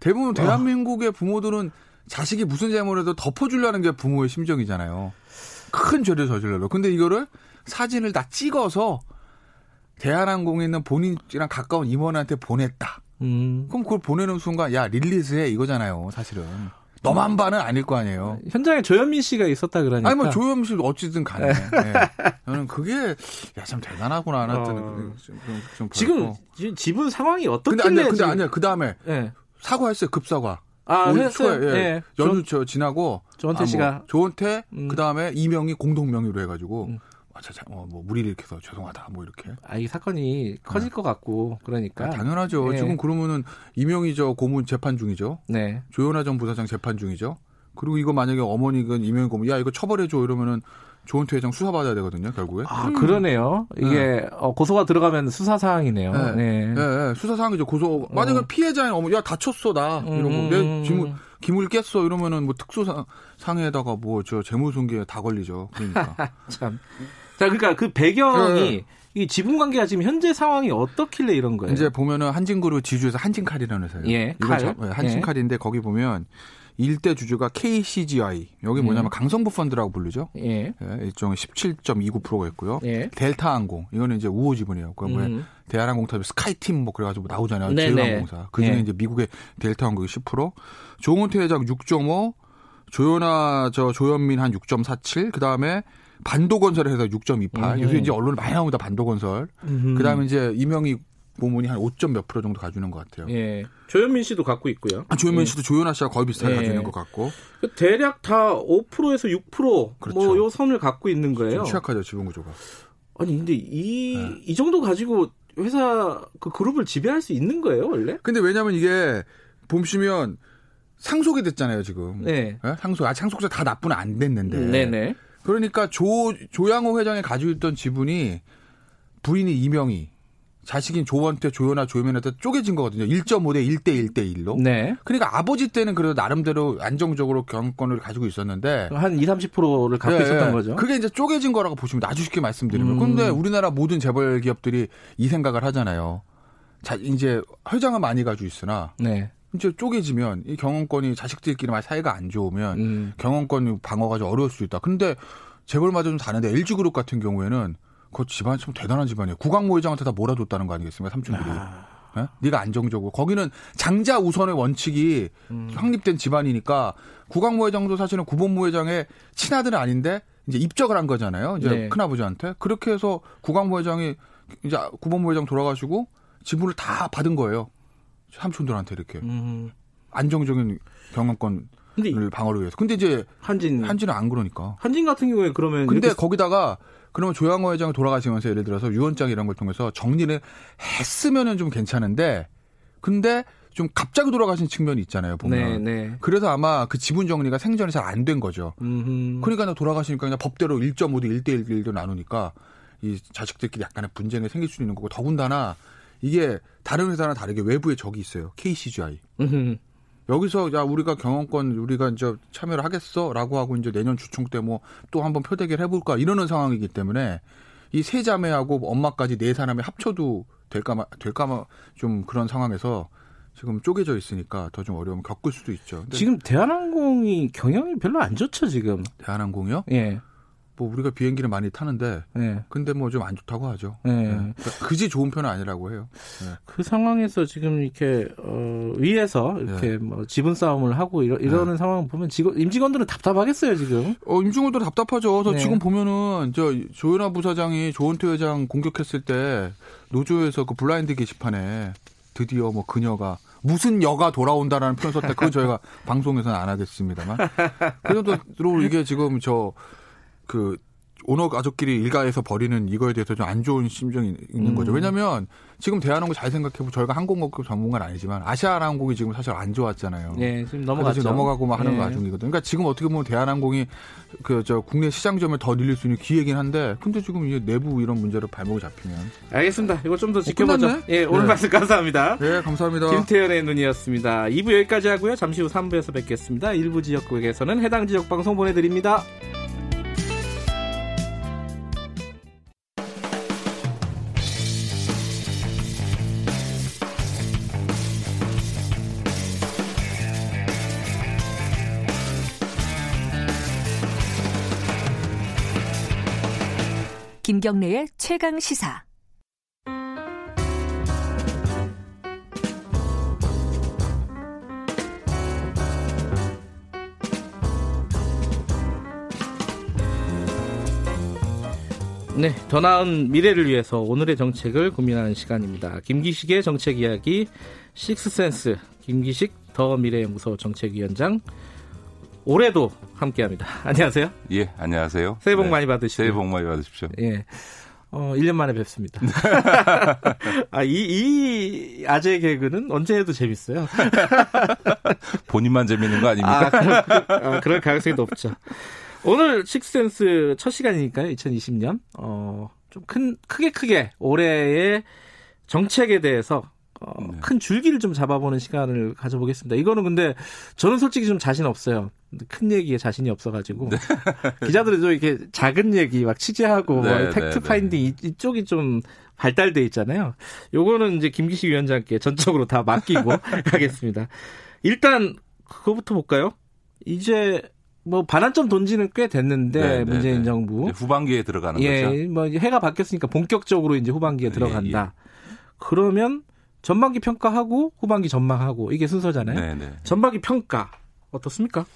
대부분 어. 대한민국의 부모들은 자식이 무슨 잘못해도 덮어주려는 게 부모의 심정이잖아요. 큰 죄를 저질러도. 근데 이거를 사진을 다 찍어서 대한항공에 있는 본인이랑 가까운 임원한테 보냈다. 음. 그럼 그걸 보내는 순간 야 릴리즈해 이거잖아요. 사실은. 너만 반은 아닐 거 아니에요. 현장에 조현민 씨가 있었다 그러니까. 아니 뭐 조현민 씨 어찌든 간에. 네. 네. 저는 그게 야 참 대단하구나 하나 어. 좀, 좀 지금 지분 상황이 어떻게 근데 아니야 근데 아니야 그 다음에 네. 사과했어요 급사과. 아, 했어요. 예. 네. 연휴 저 지나고 조원태 아, 씨가 뭐, 조원태 음. 그다음에 이명이 공동 명의로 해 가지고 음. 아, 자, 자, 어, 뭐 무리를 일으켜서 죄송하다 뭐 이렇게. 아, 이 사건이 커질 네. 것 같고 그러니까. 아, 당연하죠. 네. 지금 그러면은 이명희 저 고문 재판 중이죠. 네. 조현아 전 부사장 재판 중이죠. 그리고 이거 만약에 어머니가 이명희 고문 야 이거 처벌해 줘 이러면은 조은태 회장 수사받아야 되거든요, 결국에. 아, 음. 그러네요. 이게 네. 어, 고소가 들어가면 수사 사항이네요. 네. 네. 네. 네. 수사 사항이죠. 고소. 만약에 어. 피해자인 어머, 야 다쳤어 나 음. 이러고 내 기물 기물 깼어 이러면은 뭐 특수 상에다가 뭐 저 재무손괴 다 걸리죠. 그러니까. 참. 자, 그러니까 그 배경이 네. 이 지분 관계가 지금 현재 상황이 어떻길래 이런 거예요? 이제 보면은 한진그룹 지주에서 한진칼이라는 회사예요. 예, 칼. 네, 한진칼인데 예. 거기 보면 일대 주주가 KCGI 여기 음. 뭐냐면 음. 강성부 펀드라고 부르죠. 예. 예 일종의 17.29%가 있고요. 예. 델타항공 이거는 이제 우호 지분이에요. 그뭐 음. 대한항공 탑에 스카이팀 뭐 그래가지고 나오잖아요. 제휴항공사. 그 중에 예. 이제 미국의 델타항공이 10%, 조은태 회장 6.5, 조현아 저 조현민 한 6.47, 그 다음에 반도건설에서 6.28. 음. 요새 이제 언론에 많이 나옵니다. 반도건설. 음. 그다음에 이제 이명희 고문이 한 5점 몇 프로 정도 가주는 것 같아요. 예. 조현민 씨도 갖고 있고요. 아, 조현민 예. 씨도 조현아 씨와 거의 비슷하게 예. 가지는 것 같고. 그 대략 다 5%에서 6% 그렇죠. 뭐요 선을 갖고 있는 거예요. 취약하죠 지분 구조가. 아니 근데 이이 네. 정도 가지고 회사 그 그룹을 지배할 수 있는 거예요 원래? 근데 왜냐면 이게 보시면 상속이 됐잖아요 지금. 네. 네? 상속 아직 상속자 다 납부는 안 됐는데. 네네. 네. 그러니까 조 조양호 회장이 가지고 있던 지분이 부인이 이명희, 자식인 조원태, 조연아, 조현민한테 쪼개진 거거든요. 1.5대 1대 1대 1로. 네. 그러니까 아버지 때는 그래도 나름대로 안정적으로 경영권을 가지고 있었는데 한 2, 30%를 갖고 네, 있었던 거죠. 그게 이제 쪼개진 거라고 보시면 아주 쉽게 말씀드리면. 음. 그런데 우리나라 모든 재벌 기업들이 이 생각을 하잖아요. 자, 이제 회장은 많이 가지고 있으나 네. 이제 쪼개지면 이 경영권이 자식들끼리 만 사이가 안 좋으면 음. 경영권 방어가 좀 어려울 수 있다. 근데 재벌마저 좀 다른데 LG그룹 같은 경우에는 그 집안 참 대단한 집안이에요. 국왕모 회장한테 다 몰아줬다는 거 아니겠습니까? 삼촌들이. 아. 네? 네가 안정적으로 거기는 장자 우선의 원칙이 음. 확립된 집안이니까 국왕모 회장도 사실은 구본모 회장의 친아들은 아닌데 이제 입적을 한 거잖아요. 이제 네. 큰아버지한테 그렇게 해서 국왕모 회장이 이제 구본모 회장 돌아가시고 지분을 다 받은 거예요. 삼촌들한테 이렇게 음. 안정적인 경영권을 방어를 위해서. 근데 이제 한진 한진은 안 그러니까. 한진 같은 경우에 그러면 근데 거기다가 그러면 조양호 회장이 돌아가시면서 예를 들어서 유언장 이런 걸 통해서 정리를 했으면은 좀 괜찮은데 근데 좀 갑자기 돌아가신 측면이 있잖아요 보면. 네, 네. 그래서 아마 그 지분 정리가 생전에 잘 안 된 거죠. 음흠. 그러니까 돌아가시니까 그냥 법대로 1.5대 1대 1대 나누니까 이 자식들끼리 약간의 분쟁이 생길 수 있는 거고 더군다나 이게 다른 회사나 다르게 외부에 적이 있어요. KCGI. 음흠. 여기서 야 우리가 경영권 우리가 이제 참여를 하겠어라고 하고 이제 내년 주총 때 뭐 또 한번 표대기를 해볼까 이러는 상황이기 때문에 이 세 자매하고 엄마까지 네 사람이 합쳐도 될까 될까 좀 그런 상황에서 지금 쪼개져 있으니까 더 좀 어려움 겪을 수도 있죠. 지금 대한항공이 경영이 별로 안 좋죠 지금. 대한항공이요? 예. 뭐 우리가 비행기를 많이 타는데 네. 근데 뭐 좀 안 좋다고 하죠. 네. 네. 그지 좋은 편은 아니라고 해요. 네. 그 상황에서 지금 이렇게 어 위해서 이렇게 네. 뭐 지분 싸움을 하고 이러, 이러는 네. 상황 보면 직원, 임직원들은 답답하겠어요 지금. 어 임직원들 답답하죠. 저 네. 지금 보면은 저 조현아 부사장이 조은태 회장 공격했을 때 노조에서 그 블라인드 게시판에 드디어 뭐 그녀가 무슨 여가 돌아온다라는 표현 썼다. 그건 저희가 방송에서는 안 하겠습니다만. 그래도 이게 지금 저 그 오너 가족끼리 일가에서 벌이는 이거에 대해서 좀 안 좋은 심정이 있는 거죠. 음. 왜냐하면 지금 대한항공 잘 생각해보면 저희가 항공업계 전문가는 아니지만 아시아항공이 지금 사실 안 좋았잖아요. 네, 지금 넘어갔죠. 지금 넘어가고 막 하는 네. 와중이거든요. 그러니까 지금 어떻게 보면 대한항공이 그 저 국내 시장점을 더 늘릴 수 있는 기회긴 한데, 근데 지금 이제 내부 이런 문제로 발목이 잡히면. 알겠습니다. 이거 좀 더 지켜보죠. 어, 예, 오늘 네. 말씀 감사합니다. 네, 감사합니다. 김태현의 눈이었습니다. 2부 여기까지 하고요. 잠시 후 3부에서 뵙겠습니다. 일부 지역국에서는 해당 지역 방송 보내드립니다. 김경래의 최강 시사. 네, 더 나은 미래를 위해서 오늘의 정책을 고민하는 시간입니다. 김기식의 정책 이야기 식스센스 김기식 더 미래연구소 정책위원장 올해도 함께합니다. 안녕하세요. 예, 안녕하세요. 새해 복 네. 많이 받으십시오. 새해 복 많이 받으십시오. 예. 어, 1년 만에 뵙습니다. 아, 이, 이 아재 개그는 언제 해도 재밌어요. 본인만 재밌는 거 아닙니까? 아, 그럴, 아, 그럴 가능성이 높죠. 오늘 식센스 첫 시간이니까요, 2020년. 어, 좀 큰, 크게 크게 올해의 정책에 대해서 어, 네. 큰 줄기를 좀 잡아보는 시간을 가져보겠습니다. 이거는 근데 저는 솔직히 좀 자신 없어요. 큰 얘기에 자신이 없어가지고 네. 기자들도 이렇게 작은 얘기 막 취재하고 네, 팩트 네, 네. finding 이쪽이 좀 발달돼 있잖아요. 요거는 이제 김기식 위원장께 전적으로 다 맡기고 가겠습니다. 일단 그거부터 볼까요? 이제 뭐 반환점 돈지는 꽤 됐는데 네, 네 문재인 네. 정부 후반기에 들어가는 예, 거죠. 뭐 해가 바뀌었으니까 본격적으로 이제 후반기에 예, 들어간다. 예, 예. 그러면 전반기 평가하고 후반기 전망하고 이게 순서잖아요. 네네. 전반기 평가 어떻습니까?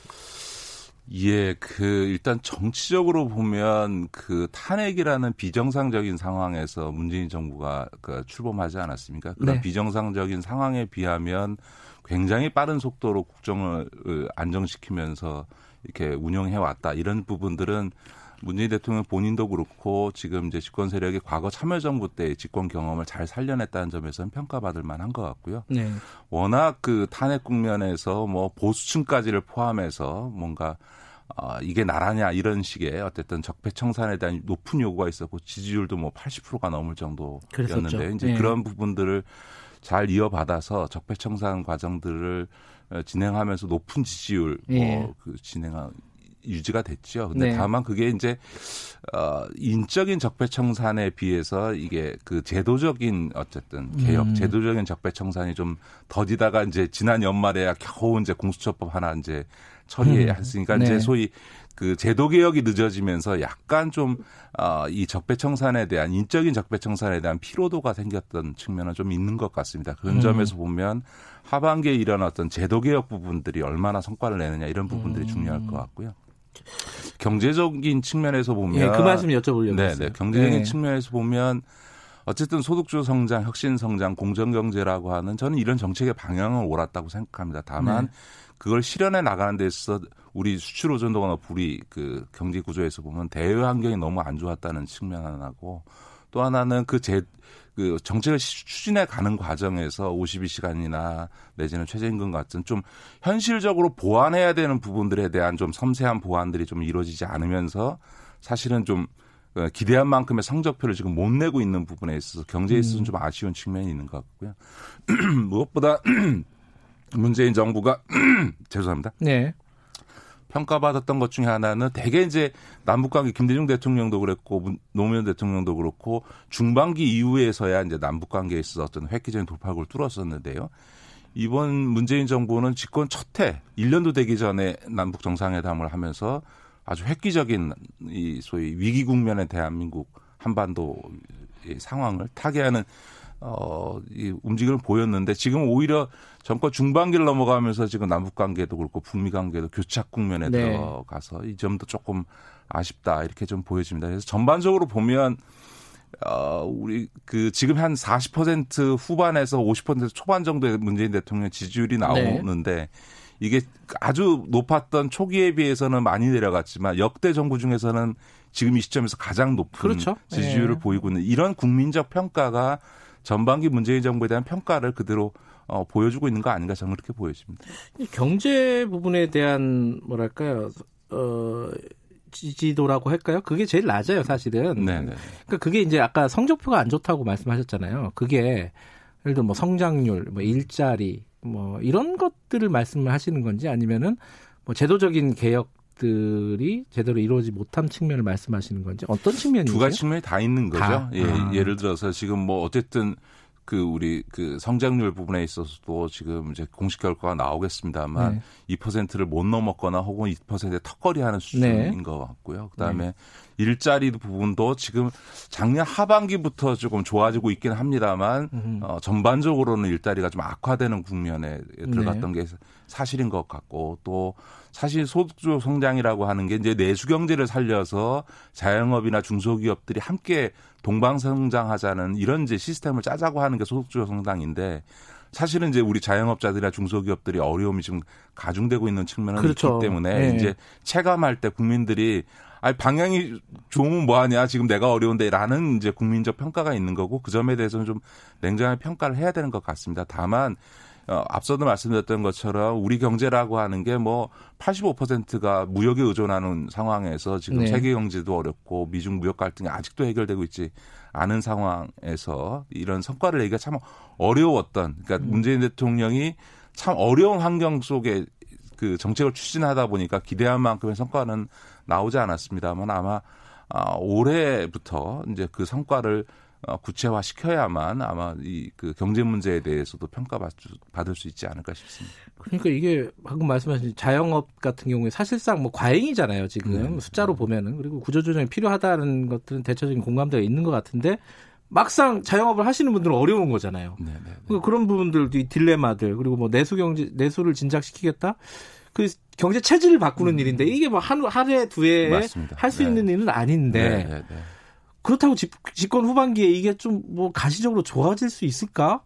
예, 그 일단 정치적으로 보면 그 탄핵이라는 비정상적인 상황에서 문재인 정부가 그 출범하지 않았습니까? 그런 네. 비정상적인 상황에 비하면 굉장히 빠른 속도로 국정을 안정시키면서 이렇게 운영해 왔다. 이런 부분들은 문재인 대통령 본인도 그렇고 지금 이제 집권 세력이 과거 참여정부 때 집권 경험을 잘 살려냈다는 점에서는 평가받을 만한 것 같고요. 네. 워낙 그 탄핵 국면에서 뭐 보수층까지를 포함해서 뭔가 어, 이게 나라냐 이런 식의 어쨌든 적폐청산에 대한 높은 요구가 있었고 지지율도 뭐 80%가 넘을 정도였는데 이제 네. 그런 부분들을 잘 이어받아서 적폐청산 과정들을 진행하면서 높은 지지율 네. 뭐그 진행한 유지가 됐죠. 근데 네. 다만 그게 이제 어 인적인 적폐청산에 비해서 이게 그 제도적인 어쨌든 개혁, 음. 제도적인 적폐청산이 좀 더디다가 이제 지난 연말에야 겨우 이제 공수처법 하나 이제 처리해 했으니까 음. 네. 이제 소위 그 제도 개혁이 늦어지면서 약간 좀 어, 이 적폐청산에 대한 인적인 적폐청산에 대한 피로도가 생겼던 측면은 좀 있는 것 같습니다. 그런 음. 점에서 보면 하반기에 일어났던 제도 개혁 부분들이 얼마나 성과를 내느냐 이런 부분들이 음. 중요할 것 같고요. 경제적인 측면에서 보면 예, 그 말씀 여쭤보려고 네, 네. 경제적인 네. 측면에서 보면 어쨌든 소득주 성장, 혁신 성장, 공정 경제라고 하는 저는 이런 정책의 방향은 옳았다고 생각합니다. 다만 네. 그걸 실현해 나가는 데 있어서 우리 수출 의존도가 높 우리 그 경제 구조에서 보면 대외 환경이 너무 안 좋았다는 측면 하나고 또 하나는 그 제 그 정책을 추진해 가는 과정에서 52시간이나 내지는 최저임금 같은 좀 현실적으로 보완해야 되는 부분들에 대한 좀 섬세한 보완들이 좀 이루어지지 않으면서 사실은 좀 어, 기대한 만큼의 성적표를 지금 못 내고 있는 부분에 있어서 경제에 있어서는 음. 좀 아쉬운 측면이 있는 것 같고요. 무엇보다 문재인 정부가 죄송합니다. 네. 평가받았던 것 중에 하나는 대개 이제 남북 관계 김대중 대통령도 그랬고 노무현 대통령도 그렇고 중반기 이후에서야 이제 남북 관계에 있어서 어떤 획기적인 돌파구를 뚫었었는데요. 이번 문재인 정부는 집권 첫해 1년도 되기 전에 남북 정상회담을 하면서 아주 획기적인 이 소위 위기 국면의 대한민국 한반도 상황을 타개하는 어, 이 움직임을 보였는데 지금 오히려 정권 중반기를 넘어가면서 지금 남북 관계도 그렇고 북미 관계도 교착 국면에 네. 들어가서 이 점도 조금 아쉽다 이렇게 좀 보여집니다. 그래서 전반적으로 보면 어, 우리 그 지금 한 40% 후반에서 50% 초반 정도의 문재인 대통령 지지율이 네. 나오는데 네. 이게 아주 높았던 초기에 비해서는 많이 내려갔지만 역대 정부 중에서는 지금 이 시점에서 가장 높은 그렇죠. 지지율을 네. 보이고 있는 이런 국민적 평가가 전반기 문재인 정부에 대한 평가를 그대로 어, 보여주고 있는 거 아닌가 저는 그렇게 보여집니다. 경제 부분에 대한 뭐랄까요 어, 지지도라고 할까요? 그게 제일 낮아요, 사실은. 네네. 그러니까 그게 이제 아까 성적표가 안 좋다고 말씀하셨잖아요. 그게 예를 들어 뭐 성장률, 뭐 일자리, 뭐 이런 것들을 말씀을 하시는 건지 아니면은 뭐 제도적인 개혁 들이 제대로 이루어지지 못한 측면을 말씀하시는 건지 어떤 측면이죠? 두 가지 측면이 다 있는 거죠. 다? 예, 아. 예를 들어서 지금 뭐 어쨌든 그 우리 그 성장률 부분에 있어서도 지금 이제 공식 결과가 나오겠습니다만 네. 2%를 못 넘었거나 혹은 2%의 턱걸이하는 수준인 네. 것 같고요. 그다음에 네. 일자리 부분도 지금 작년 하반기부터 조금 좋아지고 있긴 합니다만 어, 전반적으로는 일자리가 좀 악화되는 국면에 들어갔던 네. 게 사실인 것 같고 또 사실 소득주 성장이라고 하는 게 이제 내수 경제를 살려서 자영업이나 중소기업들이 함께 동방 성장하자는 이런 이제 시스템을 짜자고 하는 게 소득주 성장인데 사실은 이제 우리 자영업자들이나 중소기업들이 어려움이 지금 가중되고 있는 측면은 그렇죠. 있기 때문에 네. 이제 체감할 때 국민들이 아니 방향이 좋으면 뭐하냐 지금 내가 어려운데라는 이제 국민적 평가가 있는 거고 그 점에 대해서는 좀 냉정하게 평가를 해야 되는 것 같습니다. 다만 어, 앞서도 말씀드렸던 것처럼 우리 경제라고 하는 게 뭐 85%가 무역에 의존하는 상황에서 지금 네. 세계 경제도 어렵고 미중 무역 갈등이 아직도 해결되고 있지 않은 상황에서 이런 성과를 내기가 참 어려웠던 그러니까 음. 문재인 대통령이 참 어려운 환경 속에 그 정책을 추진하다 보니까 기대한 만큼의 성과는 나오지 않았습니다만 아마 아, 올해부터 이제 그 성과를 어, 구체화 시켜야만 아마 이 그 경제 문제에 대해서도 평가받을 수 있지 않을까 싶습니다. 그러니까 이게 방금 말씀하신 자영업 같은 경우에 사실상 뭐 과잉이잖아요 지금 네. 숫자로 보면은 그리고 구조조정이 필요하다는 것들은 대체적인 공감대가 있는 것 같은데 막상 자영업을 하시는 분들은 어려운 거잖아요. 네, 네, 네. 그런 부분들, 이 딜레마들 그리고 뭐 내수 경제 내수를 진작시키겠다. 그 경제 체질을 바꾸는 음. 일인데 이게 뭐 한 하루에 두 해에 할 수 있는 일은 아닌데. 그렇다고 집, 집권 후반기에 이게 좀 뭐 가시적으로 좋아질 수 있을까?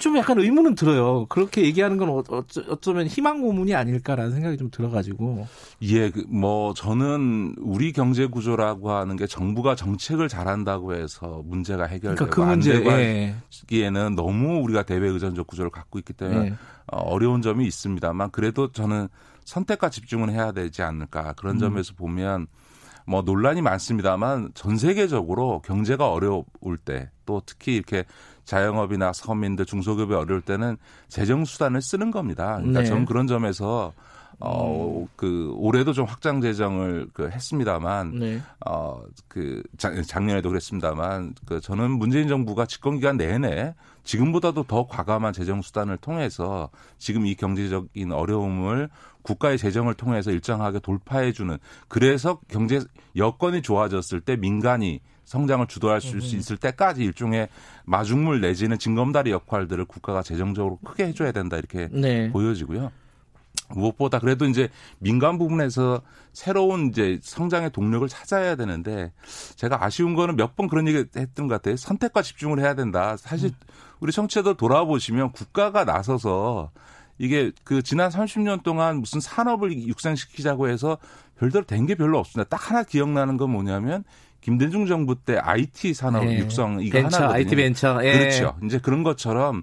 좀 약간 의문은 들어요. 그렇게 얘기하는 건 어쩌, 어쩌면 희망 고문이 아닐까라는 생각이 좀 들어가지고. 예, 그뭐 저는 우리 경제 구조라고 하는 게 정부가 정책을 잘한다고 해서 문제가 해결되고 그러니까 그 문제, 기에는 예. 너무 우리가 대외 의존적 구조를 갖고 있기 때문에 예. 어, 어려운 점이 있습니다만 그래도 저는 선택과 집중을 해야 되지 않을까 그런 음. 점에서 보면. 뭐 논란이 많습니다만 전 세계적으로 경제가 어려울 때 또 특히 이렇게 자영업이나 서민들 중소기업이 어려울 때는 재정 수단을 쓰는 겁니다. 그러니까 네. 저는 그런 점에서 어, 그, 올해도 좀 확장 재정을 그 했습니다만, 네. 어, 그, 작, 작년에도 그랬습니다만, 그, 저는 문재인 정부가 집권기간 내내 지금보다도 더 과감한 재정 수단을 통해서 지금 이 경제적인 어려움을 국가의 재정을 통해서 일정하게 돌파해 주는 그래서 경제 여건이 좋아졌을 때 민간이 성장을 주도할 수 있을 때까지 일종의 마중물 내지는 징검다리 역할들을 국가가 재정적으로 크게 해줘야 된다 이렇게 네. 보여지고요. 무엇보다 그래도 이제 민간 부분에서 새로운 이제 성장의 동력을 찾아야 되는데 제가 아쉬운 거는 몇 번 그런 얘기 했던 것 같아요. 선택과 집중을 해야 된다. 사실 음. 우리 청취자들 돌아보시면 국가가 나서서 이게 그 지난 30년 동안 무슨 산업을 육성시키자고 해서 별대로 된 게 별로 없습니다. 딱 하나 기억나는 건 뭐냐면 김대중 정부 때 IT 산업 네. 육성 이거 벤처, 하나거든요. IT 벤처. 예. 그렇죠. 이제 그런 것처럼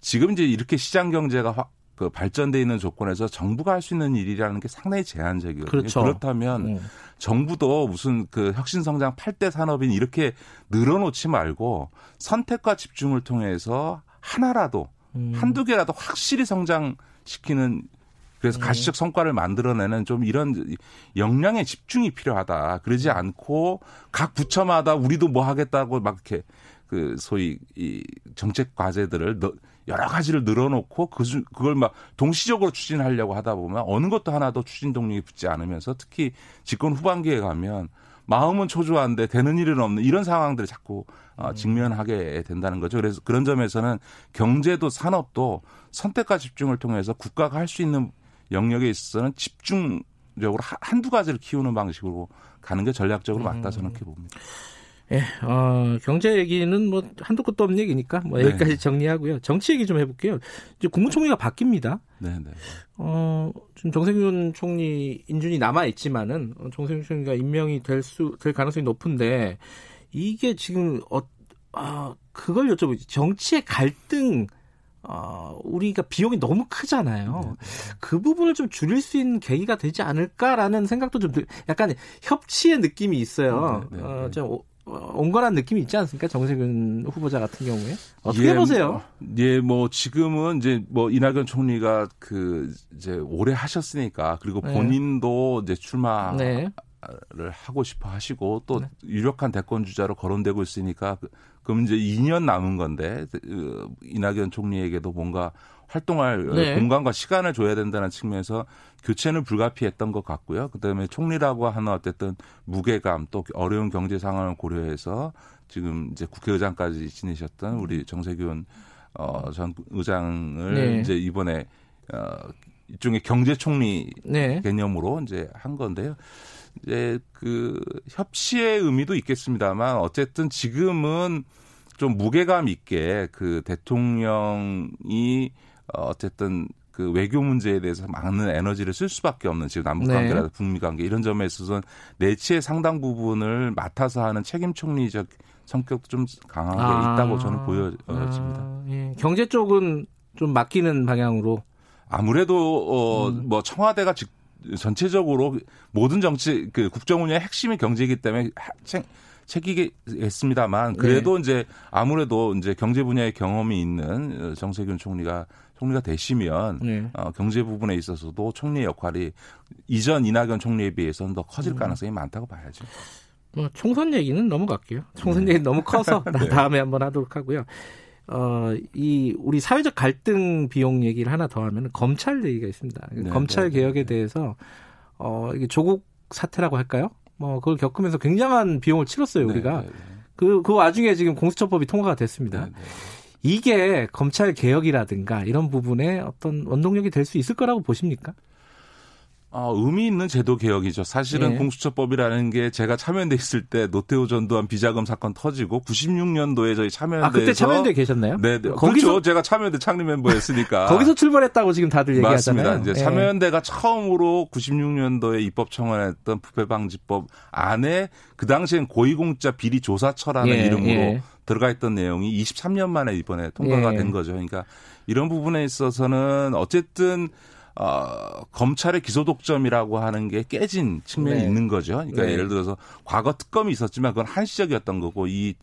지금 이제 이렇게 시장 경제가 확, 그 발전돼 있는 조건에서 정부가 할 수 있는 일이라는 게 상당히 제한적이거든요. 그렇죠. 그렇다면 음. 정부도 무슨 그 혁신 성장 8대 산업인 이렇게 늘어놓지 말고 선택과 집중을 통해서 하나라도 음. 한두 개라도 확실히 성장시키는 그래서 음. 가시적 성과를 만들어내는 좀 이런 역량의 집중이 필요하다. 그러지 않고 각 부처마다 우리도 뭐 하겠다고 막 이렇게 그 소위 이 정책 과제들을 여러 가지를 늘어놓고 그 그걸 막 동시적으로 추진하려고 하다 보면 어느 것도 하나도 추진 동력이 붙지 않으면서 특히 집권 후반기에 가면 마음은 초조한데 되는 일은 없는 이런 상황들을 자꾸 어, 음. 직면하게 된다는 거죠. 그래서 그런 점에서는 경제도 산업도 선택과 집중을 통해서 국가가 할 수 있는 영역에 있어서는 집중적으로 한두 가지를 키우는 방식으로 가는 게 전략적으로 맞다 저는 그렇게 봅니다. 예, 어, 경제 얘기는 뭐 한두 끝도 없는 얘기니까 뭐 네. 여기까지 정리하고요. 정치 얘기 좀 해볼게요. 이제 국무총리가 바뀝니다. 네, 네. 어, 지금 정세균 총리 인준이 남아 있지만은 어, 정세균 총리가 임명이 될 수, 될 가능성이 높은데 이게 지금 어, 아, 그걸 여쭤보지. 정치의 갈등 어, 우리가 비용이 너무 크잖아요. 네, 네. 그 부분을 좀 줄일 수 있는 계기가 되지 않을까라는 생각도 좀 약간 협치의 느낌이 있어요. 네, 네, 네. 어, 좀 온건한 느낌이 있지 않습니까? 정세균 후보자 같은 경우에 어떻게 예, 보세요? 예, 뭐 지금은 이제 뭐 이낙연 총리가 그 이제 오래 하셨으니까 그리고 네. 본인도 네. 이제 출마 네. 를 하고 싶어 하시고 또 네. 유력한 대권 주자로 거론되고 있으니까 그, 그럼 이제 2년 남은 건데 그 이낙연 총리에게도 뭔가 활동할 네. 공간과 시간을 줘야 된다는 측면에서 교체는 불가피했던 것 같고요. 그다음에 총리라고 하는 어쨌든 무게감 또 어려운 경제 상황을 고려해서 지금 이제 국회의장까지 지내셨던 우리 정세균 어, 전 의장을 네. 이제 이번에 어, 일종의 경제총리 네. 개념으로 이제 한 건데요. 이제 그 협치의 의미도 있겠습니다만 어쨌든 지금은 좀 무게감 있게 그 대통령이 어쨌든 그 외교 문제에 대해서 많은 에너지를 쓸 수밖에 없는 지금 남북 관계라든 네. 북미 관계 이런 점에 있어서는 내치의 상당 부분을 맡아서 하는 책임 총리적 성격도 좀 강하게 아. 있다고 저는 보여집니다. 아, 예. 경제 쪽은 좀 맡기는 방향으로 아무래도 어뭐 음. 청와대가 직 전체적으로 모든 정치 그 국정 운영의 핵심이 경제이기 때문에 책이겠습니다만 그래도 네. 이제 아무래도 이제 경제 분야의 경험이 있는 정세균 총리가 총리가 되시면 네. 어, 경제 부분에 있어서도 총리의 역할이 이전 이낙연 총리에 비해서는 더 커질 음. 가능성이 많다고 봐야죠. 뭐 총선 얘기는 넘어갈게요. 총선 네. 얘기 너무 커서 네. 다음에 한번 하도록 하고요. 어, 이 우리 사회적 갈등 비용 얘기를 하나 더 하면 검찰 얘기가 있습니다. 네, 검찰 네, 개혁에 네. 대해서 어, 이게 조국 사태라고 할까요? 뭐 그걸 겪으면서 굉장한 비용을 치렀어요, 우리가. 그, 그 와중에 지금 공수처법이 통과가 됐습니다. 이게 검찰 개혁이라든가 이런 부분에 어떤 원동력이 될 수 있을 거라고 보십니까? 어, 의미 있는 제도 개혁이죠. 사실은 네. 공수처법이라는 게 제가 참여연대 있을 때 노태우 전두환 비자금 사건 터지고 96년도에 저희 참여연대에서 아 그때 참여연대 계셨나요? 네, 네. 거기서 그렇죠. 제가 참여연대 창립 멤버였으니까 거기서 출발했다고 지금 다들 얘기하잖아요. 맞습니다. 이제 네. 참여연대가 처음으로 96년도에 입법 청원했던 부패 방지법 안에 그 당시엔 고위공직자 비리 조사처라는 예, 이름으로 예. 들어가 있던 내용이 23년 만에 이번에 통과가 예. 된 거죠. 그러니까 이런 부분에 있어서는 어쨌든 어, 검찰의 기소 독점이라고 하는 게 깨진 측면이 네. 있는 거죠. 그러니까 네. 예를 들어서 과거 특검이 있었지만 그건 한시적이었던 거고 이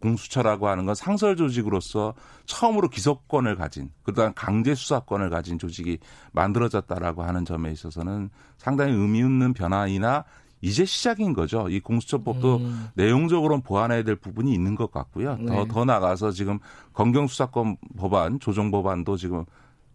공수처라고 하는 건 상설 조직으로서 처음으로 기소권을 가진 그다음 강제 수사권을 가진 조직이 만들어졌다라고 하는 점에 있어서는 상당히 의미 있는 변화이나 이제 시작인 거죠. 이 공수처법도 음. 내용적으로는 보완해야 될 부분이 있는 것 같고요. 네. 더, 더 나가서 지금 검경수사권 법안, 조정 법안도 지금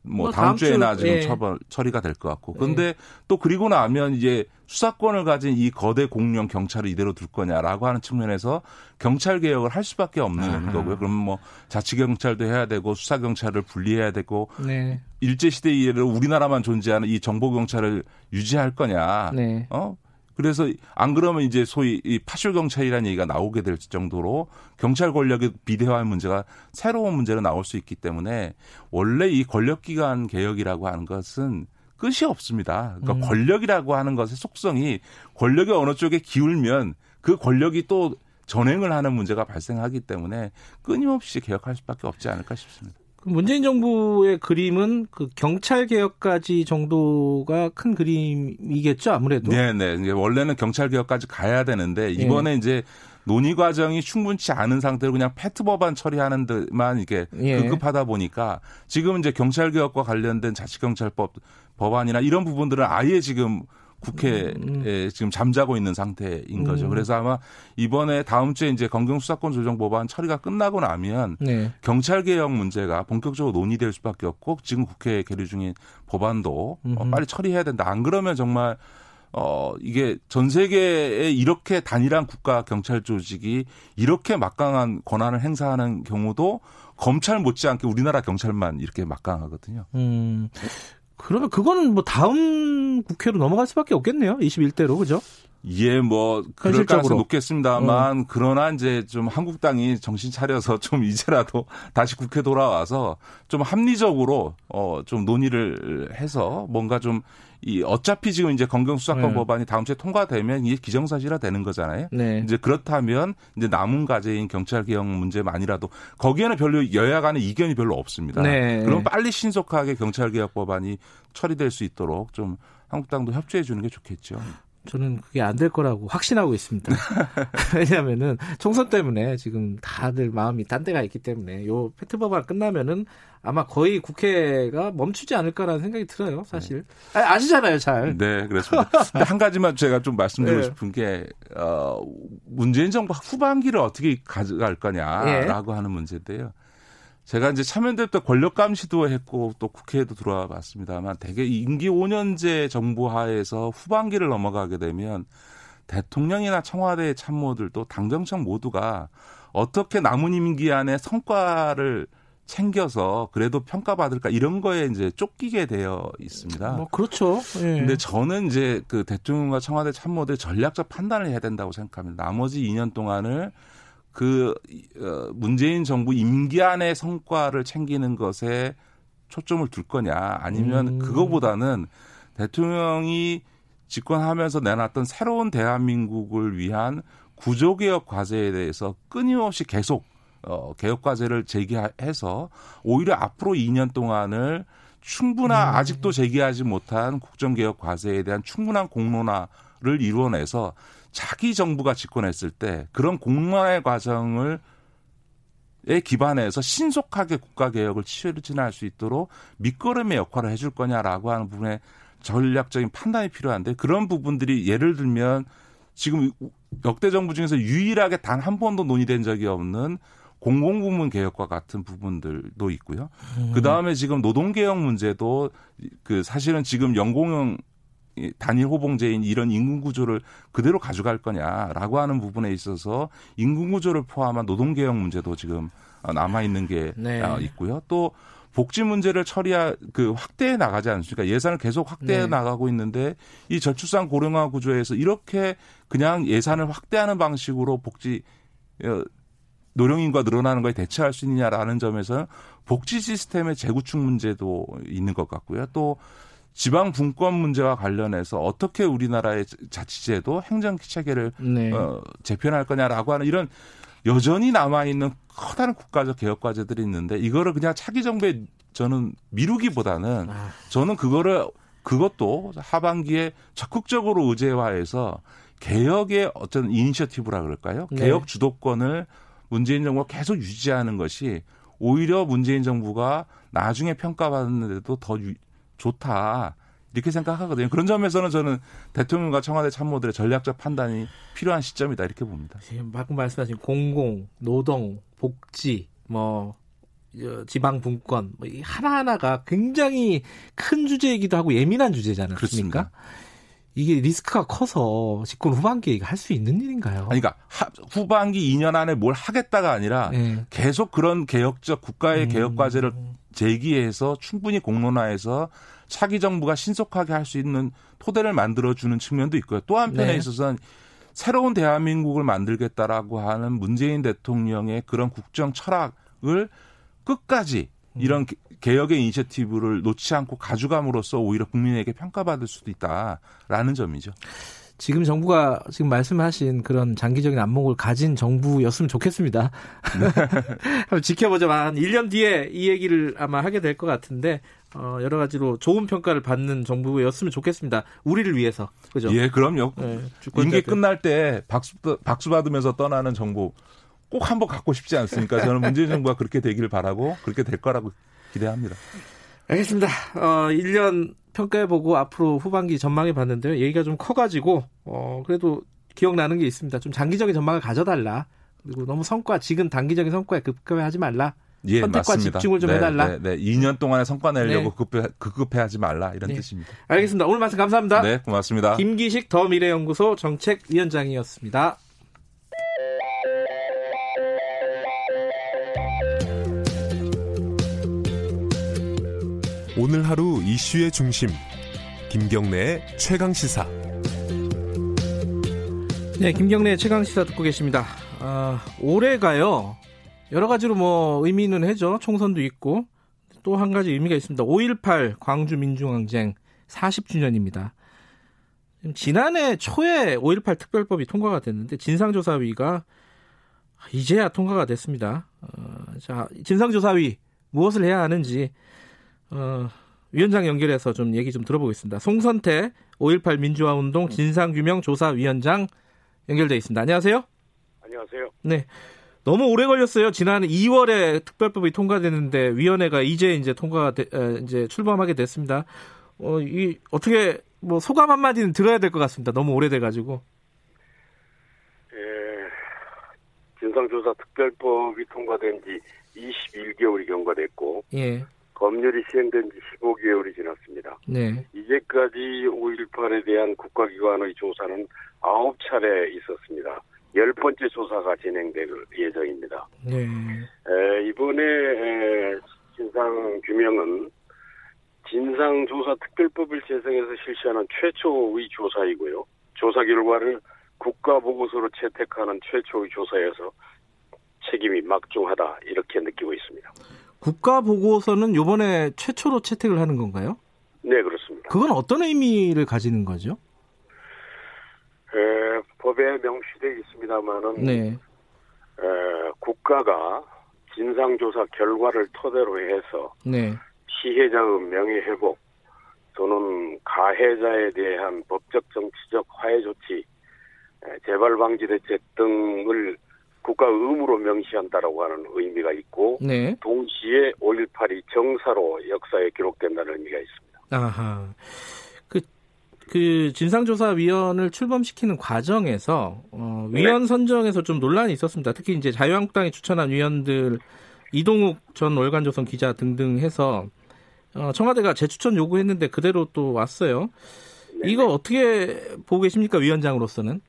뭐, 뭐 다음, 다음 주에나 주, 지금 예. 처벌 처리가 될 것 같고. 근데 예. 또 그리고 나면 이제 수사권을 가진 이 거대 공룡 경찰을 이대로 둘 거냐라고 하는 측면에서 경찰 개혁을 할 수밖에 없는 아하. 거고요. 그럼 뭐 자치 경찰도 해야 되고 수사 경찰을 분리해야 되고 네. 일제 시대 이래로 우리나라만 존재하는 이 정보 경찰을 유지할 거냐. 네. 어? 그래서 안 그러면 이제 소위 이 파쇼 경찰이라는 얘기가 나오게 될 정도로 경찰 권력의 비대화 문제가 새로운 문제로 나올 수 있기 때문에 원래 이 권력기관 개혁이라고 하는 것은 끝이 없습니다. 그러니까 음. 권력이라고 하는 것의 속성이 권력이 어느 쪽에 기울면 그 권력이 또 전횡을 하는 문제가 발생하기 때문에 끊임없이 개혁할 수밖에 없지 않을까 싶습니다. 문재인 정부의 그림은 그 경찰 개혁까지 정도가 큰 그림이겠죠 아무래도. 네네. 이제 원래는 경찰 개혁까지 가야 되는데 이번에 예. 이제 논의 과정이 충분치 않은 상태로 그냥 패트 법안 처리하는 데만 이게 예. 급급하다 보니까 지금 이제 경찰 개혁과 관련된 자치경찰법 법안이나 이런 부분들은 아예 지금 국회에 음. 음. 지금 잠자고 있는 상태인 거죠. 음. 그래서 아마 이번에 다음 주에 이제 검경 수사권 조정 법안 처리가 끝나고 나면 네. 경찰 개혁 문제가 본격적으로 논의될 수밖에 없고 지금 국회에 계류 중인 법안도 음. 빨리 처리해야 된다. 안 그러면 정말 어, 이게 전 세계에 이렇게 단일한 국가 경찰 조직이 이렇게 막강한 권한을 행사하는 경우도 검찰 못지않게 우리나라 경찰만 이렇게 막강하거든요. 음. 그러면 그거는 뭐 다음 국회로 넘어갈 수밖에 없겠네요. 21대로 그죠? 예, 뭐 그럴 가능성 높겠습니다만 어. 그러나 이제 좀 한국당이 정신 차려서 좀 이제라도 다시 국회 돌아와서 좀 합리적으로 어 좀 논의를 해서 뭔가 좀 이 어차피 지금 이제 검경수사권 네. 법안이 다음 주에 통과되면 이게 기정사실화 되는 거잖아요. 네. 이제 그렇다면 이제 남은 과제인 경찰 개혁 문제만이라도 거기에는 별로 여야 간의 이견이 별로 없습니다. 네. 그럼 빨리 신속하게 경찰 개혁 법안이 처리될 수 있도록 좀 한국당도 협조해 주는 게 좋겠죠. 저는 그게 안 될 거라고 확신하고 있습니다. 왜냐하면은 총선 때문에 지금 다들 마음이 딴 데가 있기 때문에 요 페트 법안 끝나면은 아마 거의 국회가 멈추지 않을까라는 생각이 들어요, 사실. 네. 아, 시잖아요 잘. 네, 그렇습니다. 한 가지만 제가 좀 말씀드리고 네. 싶은 게, 어, 문재인 정부 후반기를 어떻게 가져갈 거냐라고 네. 하는 문제인데요. 제가 이제 참여연대 때 권력 감 시도 했고 또 국회에도 들어와 봤습니다만 대개 임기 5년제 정부 하에서 후반기를 넘어가게 되면 대통령이나 청와대 참모들도 당정청 모두가 어떻게 남은 임기 안에 성과를 챙겨서 그래도 평가받을까 이런 거에 이제 쫓기게 되어 있습니다. 뭐 그렇죠. 예. 근데 저는 이제 그 대통령과 청와대 참모들 전략적 판단을 해야 된다고 생각합니다. 나머지 2년 동안을 그 어, 문재인 정부 임기 안의 성과를 챙기는 것에 초점을 둘 거냐 아니면 음. 그거보다는 대통령이 집권하면서 내놨던 새로운 대한민국을 위한 구조개혁 과제에 대해서 끊임없이 계속 어, 개혁 과제를 제기해서 오히려 앞으로 2년 동안을 충분한 음. 아직도 제기하지 못한 국정개혁 과제에 대한 충분한 공론화를 이루어내서 자기 정부가 집권했을 때 그런 공론화의 과정을 에 기반해서 신속하게 국가 개혁을 추진할 수 있도록 밑거름의 역할을 해줄 거냐라고 하는 부분에 전략적인 판단이 필요한데 그런 부분들이 예를 들면 지금 역대 정부 중에서 유일하게 단 한 번도 논의된 적이 없는 공공부문 개혁과 같은 부분들도 있고요. 음. 그 다음에 지금 노동개혁 문제도 그 사실은 지금 연공형 단일 호봉제인 이런 인근 구조를 그대로 가져갈 거냐라고 하는 부분에 있어서 인근 구조를 포함한 노동 개혁 문제도 지금 남아 있는 게 네. 어, 있고요. 또 복지 문제를 처리하 그 확대해 나가지 않습니까? 예산을 계속 확대해 네. 나가고 있는데 이 저출산 고령화 구조에서 이렇게 그냥 예산을 확대하는 방식으로 복지 어, 노령인과 늘어나는 거에 대처할 수 있느냐라는 점에서 복지 시스템의 재구축 문제도 있는 것 같고요. 또 지방 분권 문제와 관련해서 어떻게 우리나라의 자치제도 행정기 체계를 네. 어, 재편할 거냐라고 하는 이런 여전히 남아 있는 커다란 국가적 개혁 과제들이 있는데 이거를 그냥 차기 정부에 저는 미루기보다는 아. 저는 그거를 그것도 하반기에 적극적으로 의제화해서 개혁의 어떤 이니셔티브라 그럴까요? 네. 개혁 주도권을 문재인 정부가 계속 유지하는 것이 오히려 문재인 정부가 나중에 평가받는데도 더 유, 좋다. 이렇게 생각하거든요. 그런 점에서는 저는 대통령과 청와대 참모들의 전략적 판단이 필요한 시점이다 이렇게 봅니다. 지금 방금 말씀하신 공공, 노동, 복지, 뭐 지방 분권 뭐 하나하나가 굉장히 큰 주제이기도 하고 예민한 주제잖아요. 그렇습니까? 이게 리스크가 커서 집권 후반기에 할 수 있는 일인가요? 아니, 그러니까 후반기 2년 안에 뭘 하겠다가 아니라 네. 계속 그런 개혁적 국가의 음. 개혁 과제를 제기해서 충분히 공론화해서 차기 정부가 신속하게 할 수 있는 토대를 만들어주는 측면도 있고요. 또 한편에 네. 있어서는 새로운 대한민국을 만들겠다라고 하는 문재인 대통령의 그런 국정 철학을 끝까지 이런 개혁의 이니셔티브를 놓지 않고 가져감으로써 오히려 국민에게 평가받을 수도 있다라는 점이죠. 지금 정부가 지금 말씀하신 그런 장기적인 안목을 가진 정부였으면 좋겠습니다. 네. 한번 지켜보자. 한 1년 뒤에 이 얘기를 아마 하게 될 것 같은데 어, 여러 가지로 좋은 평가를 받는 정부였으면 좋겠습니다. 우리를 위해서. 그죠? 예, 그럼요. 네, 임기 끝날 때 박수, 박수 받으면서 떠나는 정부 꼭 한번 갖고 싶지 않습니까? 저는 문재인 정부가 그렇게 되기를 바라고 그렇게 될 거라고 기대합니다. 알겠습니다. 어, 1년 평가해보고 앞으로 후반기 전망해 봤는데요. 얘기가 좀 커가지고, 어, 그래도 기억나는 게 있습니다. 좀 장기적인 전망을 가져달라. 그리고 너무 성과, 지금 단기적인 성과에 급급해하지 말라. 예, 선택과 맞습니다. 집중을 좀 네, 해달라. 네, 네. 2년 동안에 성과 내려고 네. 급급해, 급급해하지 말라 이런 네. 뜻입니다. 알겠습니다. 오늘 말씀 감사합니다. 네, 고맙습니다. 김기식 더 미래연구소 정책위원장이었습니다. 오늘 하루 이슈의 중심 김경래의 최강 시사. 네, 김경래의 최강 시사 듣고 계십니다. 아, 올해가요. 여러 가지로 뭐 의미는 해죠. 총선도 있고 또 한 가지 의미가 있습니다. 5.18 광주 민중항쟁 40주년입니다. 지난해 초에 5.18 특별법이 통과가 됐는데 진상조사위가 이제야 통과가 됐습니다. 어, 자, 진상조사위 무엇을 해야 하는지 어, 위원장 연결해서 좀 얘기 좀 들어보겠습니다. 송선태 5.18 민주화운동 진상규명 조사위원장 연결돼 있습니다. 안녕하세요. 안녕하세요. 네. 너무 오래 걸렸어요. 지난 2월에 특별법이 통과됐는데 위원회가 이제 이제 통과가 되, 이제 출범하게 됐습니다. 어, 이 어떻게 뭐 소감 한 마디는 들어야 될 것 같습니다. 너무 오래돼 가지고. 예. 진상조사 특별법이 통과된 지 21개월이 경과됐고 예. 법률이 시행된 지 15개월이 지났습니다. 네. 이제까지 5.18에 대한 국가기관의 조사는 9차례 있었습니다. 열 번째 조사가 진행될 예정입니다. 네. 에, 이번에 에, 진상 규명은 진상조사 특별법을 제정해서 실시하는 최초의 조사이고요. 조사 결과를 국가보고서로 채택하는 최초의 조사여서 책임이 막중하다 이렇게 느끼고 있습니다. 국가 보고서는 이번에 최초로 채택을 하는 건가요? 네 그렇습니다. 그건 어떤 의미를 가지는 거죠? 에, 법에 명시되어 있습니다만은 네. 에, 국가가 진상조사 결과를 토대로 해서 네. 피해자의 명예회복 또는 가해자에 대한 법적 정치적 화해 조치, 재발 방지 대책 등을 국가 의무로 명시한다라고 하는 의미가 있고 네. 동시에 5.18이 정사로 역사에 기록된다는 의미가 있습니다. 아하. 그 진상조사위원을 출범시키는 과정에서 어, 네. 위원 네. 선정에서 좀 논란이 있었습니다. 특히 이제 자유한국당이 추천한 위원들 이동욱 전 월간조선 기자 등등 해서 어, 청와대가 재추천 요구했는데 그대로 또 왔어요. 네. 이거 어떻게 보고 계십니까 위원장으로서는?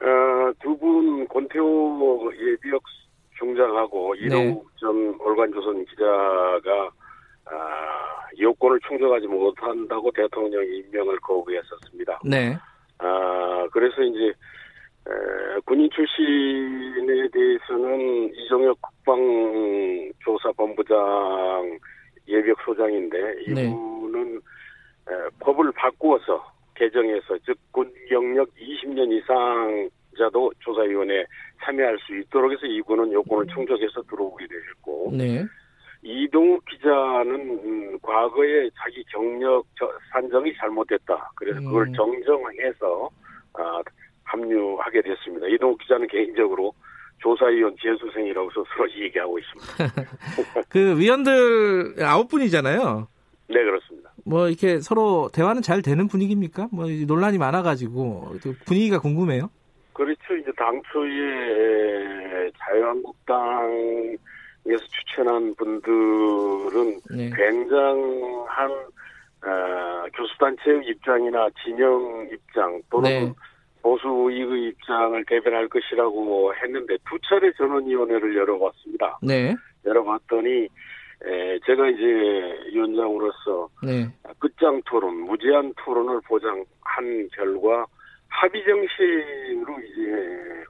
어, 두분 권태호 예비역 중장하고 네. 이동욱 네. 전 월간조선 기자가 아, 요건을 충족하지 못한다고 대통령이 임명을 거부했었습니다. 네. 아, 그래서 이제 에, 군인 출신에 대해서는 이종혁 국방조사본부장 예비역 소장인데 네. 이분은 네. 에, 법을 바꾸어서 개정해서 즉 군 경력 20년 이상 자도 조사위원회에 참여할 수 있도록 해서 이분은 요건을 충족해서 들어오게 되셨고 네. 이동욱 기자는 음, 과거에 자기 경력 산정이 잘못됐다. 그래서 그걸 음. 정정해서 아, 합류하게 됐습니다. 이동욱 기자는 개인적으로 조사위원 재수생이라고 스스로 얘기하고 있습니다. 그 위원들 아홉 분이잖아요. 네, 그렇습니다. 뭐 이렇게 서로 대화는 잘 되는 분위기입니까? 뭐 논란이 많아가지고 분위기가 궁금해요. 그렇죠. 이제 당초에 자유한국당 에서 추천한 분들은 네. 굉장한 어, 교수단체의 입장이나 진영 입장 또는 네. 보수 이익의 입장을 대변할 것이라고 했는데 두 차례 전원위원회를 열어봤습니다. 네. 열어봤더니 에, 제가 이제 위원장으로서 네. 끝장 토론, 무제한 토론을 보장한 결과 합의 정신으로 이제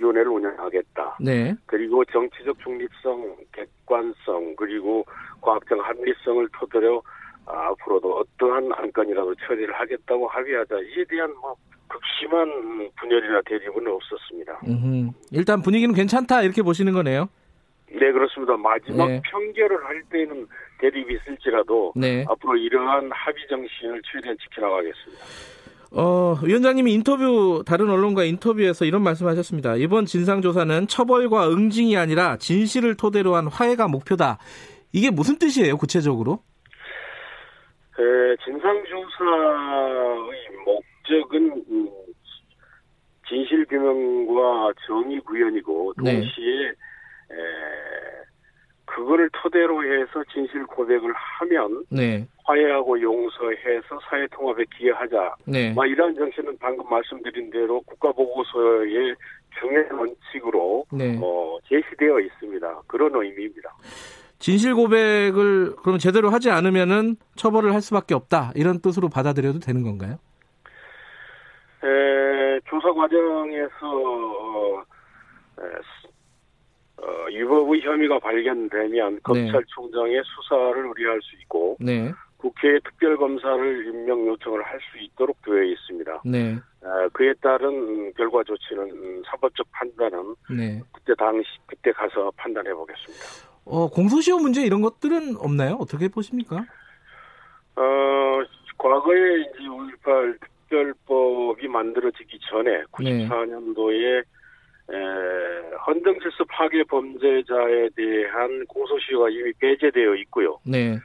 위원회를 운영하겠다. 네. 그리고 정치적 중립성, 객관성, 그리고 과학적 합리성을 토대로 앞으로도 어떠한 안건이라도 처리를 하겠다고 합의하자. 이에 대한 뭐 극심한 분열이나 대립은 없었습니다. 음흠. 일단 분위기는 괜찮다 이렇게 보시는 거네요. 네 그렇습니다. 마지막 네. 편결을 할 때는 대립이 있을지라도 네. 앞으로 이러한 합의 정신을 최대한 지켜나가겠습니다. 어, 위원장님이 인터뷰, 다른 언론과 인터뷰에서 이런 말씀 하셨습니다. 이번 진상조사는 처벌과 응징이 아니라 진실을 토대로 한 화해가 목표다. 이게 무슨 뜻이에요, 구체적으로? 네, 진상조사의 목적은 음, 진실규명과 정의구현이고, 네. 동시에 네. 에, 그거를 토대로 해서 진실 고백을 하면 네. 화해하고 용서해서 사회 통합에 기여하자. 네. 막 이러한 정신은 방금 말씀드린 대로 국가보고서의 중요한 원칙으로 네. 어, 제시되어 있습니다. 그런 의미입니다. 진실 고백을 그럼 제대로 하지 않으면은 처벌을 할 수밖에 없다 이런 뜻으로 받아들여도 되는 건가요? 에, 조사 과정에서 어, 어, 유법의 혐의가 발견되면 네. 검찰총장의 수사를 의뢰할 수 있고 네. 국회 특별검사를 임명 요청을 할 수 있도록 되어 있습니다. 네. 어, 그에 따른 결과 조치는 사법적 판단은 네. 그때 당시 그때 가서 판단해 보겠습니다. 어, 공소시효 문제 이런 것들은 없나요? 어떻게 보십니까? 어, 과거에 이제 5.18 특별법이 만들어지기 전에 94년도에 에, 헌정질서 파괴 범죄자에 대한 공소시효가 이미 배제되어 있고요. 네.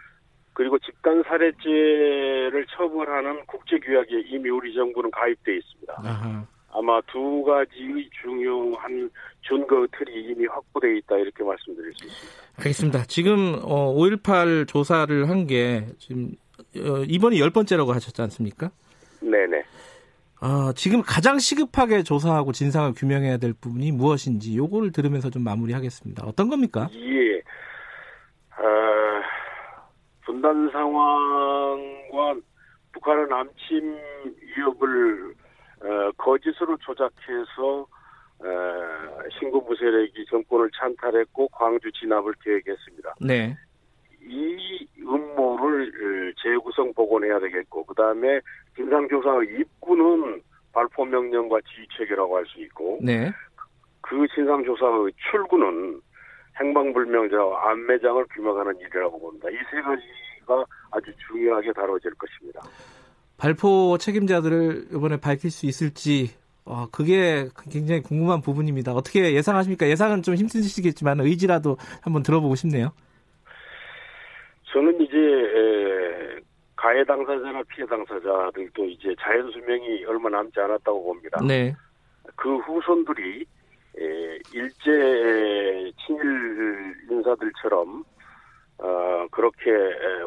그리고 집단 살해죄를 처벌하는 국제 규약에 이미 우리 정부는 가입돼 있습니다. 아하. 아마 두 가지의 중요한 준거 틀이 이미 확보돼 있다 이렇게 말씀드릴 수 있습니다. 알겠습니다. 지금 어, 5.18 조사를 한 게 지금 어, 이번이 열 번째라고 하셨지 않습니까? 네네. 어, 지금 가장 시급하게 조사하고 진상을 규명해야 될 부분이 무엇인지 요거를 들으면서 좀 마무리하겠습니다. 어떤 겁니까? 예. 어, 분단 상황과 북한의 남침 위협을 어, 거짓으로 조작해서 어, 신군부 세력이 정권을 찬탈했고 광주 진압을 계획했습니다. 네. 이 음모를 재구성 복원해야 되겠고 그 다음에 진상조사의 입구는 발포 명령과 지휘 체계라고 할 수 있고 네. 그 진상조사의 출구는 행방불명자와 안매장을 규명하는 일이라고 봅니다. 이 세 가지가 아주 중요하게 다뤄질 것입니다. 발포 책임자들을 이번에 밝힐 수 있을지 어, 그게 굉장히 궁금한 부분입니다. 어떻게 예상하십니까? 예상은 좀 힘드시겠지만 의지라도 한번 들어보고 싶네요. 저는 이제 가해 당사자나 피해 당사자들도 이제 자연 수명이 얼마 남지 않았다고 봅니다. 네. 그 후손들이 일제 친일 인사들처럼 어, 그렇게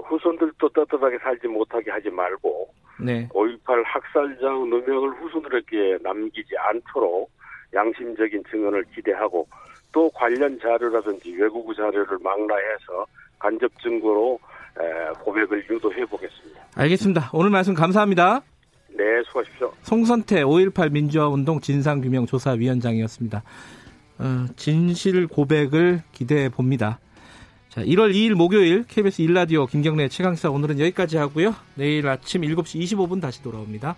후손들도 떳떳하게 살지 못하게 하지 말고 네. 5.18 학살자의 누명을 후손들에게 남기지 않도록 양심적인 증언을 기대하고 또 관련 자료라든지 외국 자료를 망라해서 간접 증거로 고백을 유도해 보겠습니다. 알겠습니다. 오늘 말씀 감사합니다. 네, 수고하십시오. 송선태 5.18 민주화운동 진상규명조사위원장이었습니다. 어, 진실 고백을 기대해 봅니다. 자, 1월 2일 목요일 KBS 일라디오 김경래 최강사 오늘은 여기까지 하고요. 내일 아침 7시 25분 다시 돌아옵니다.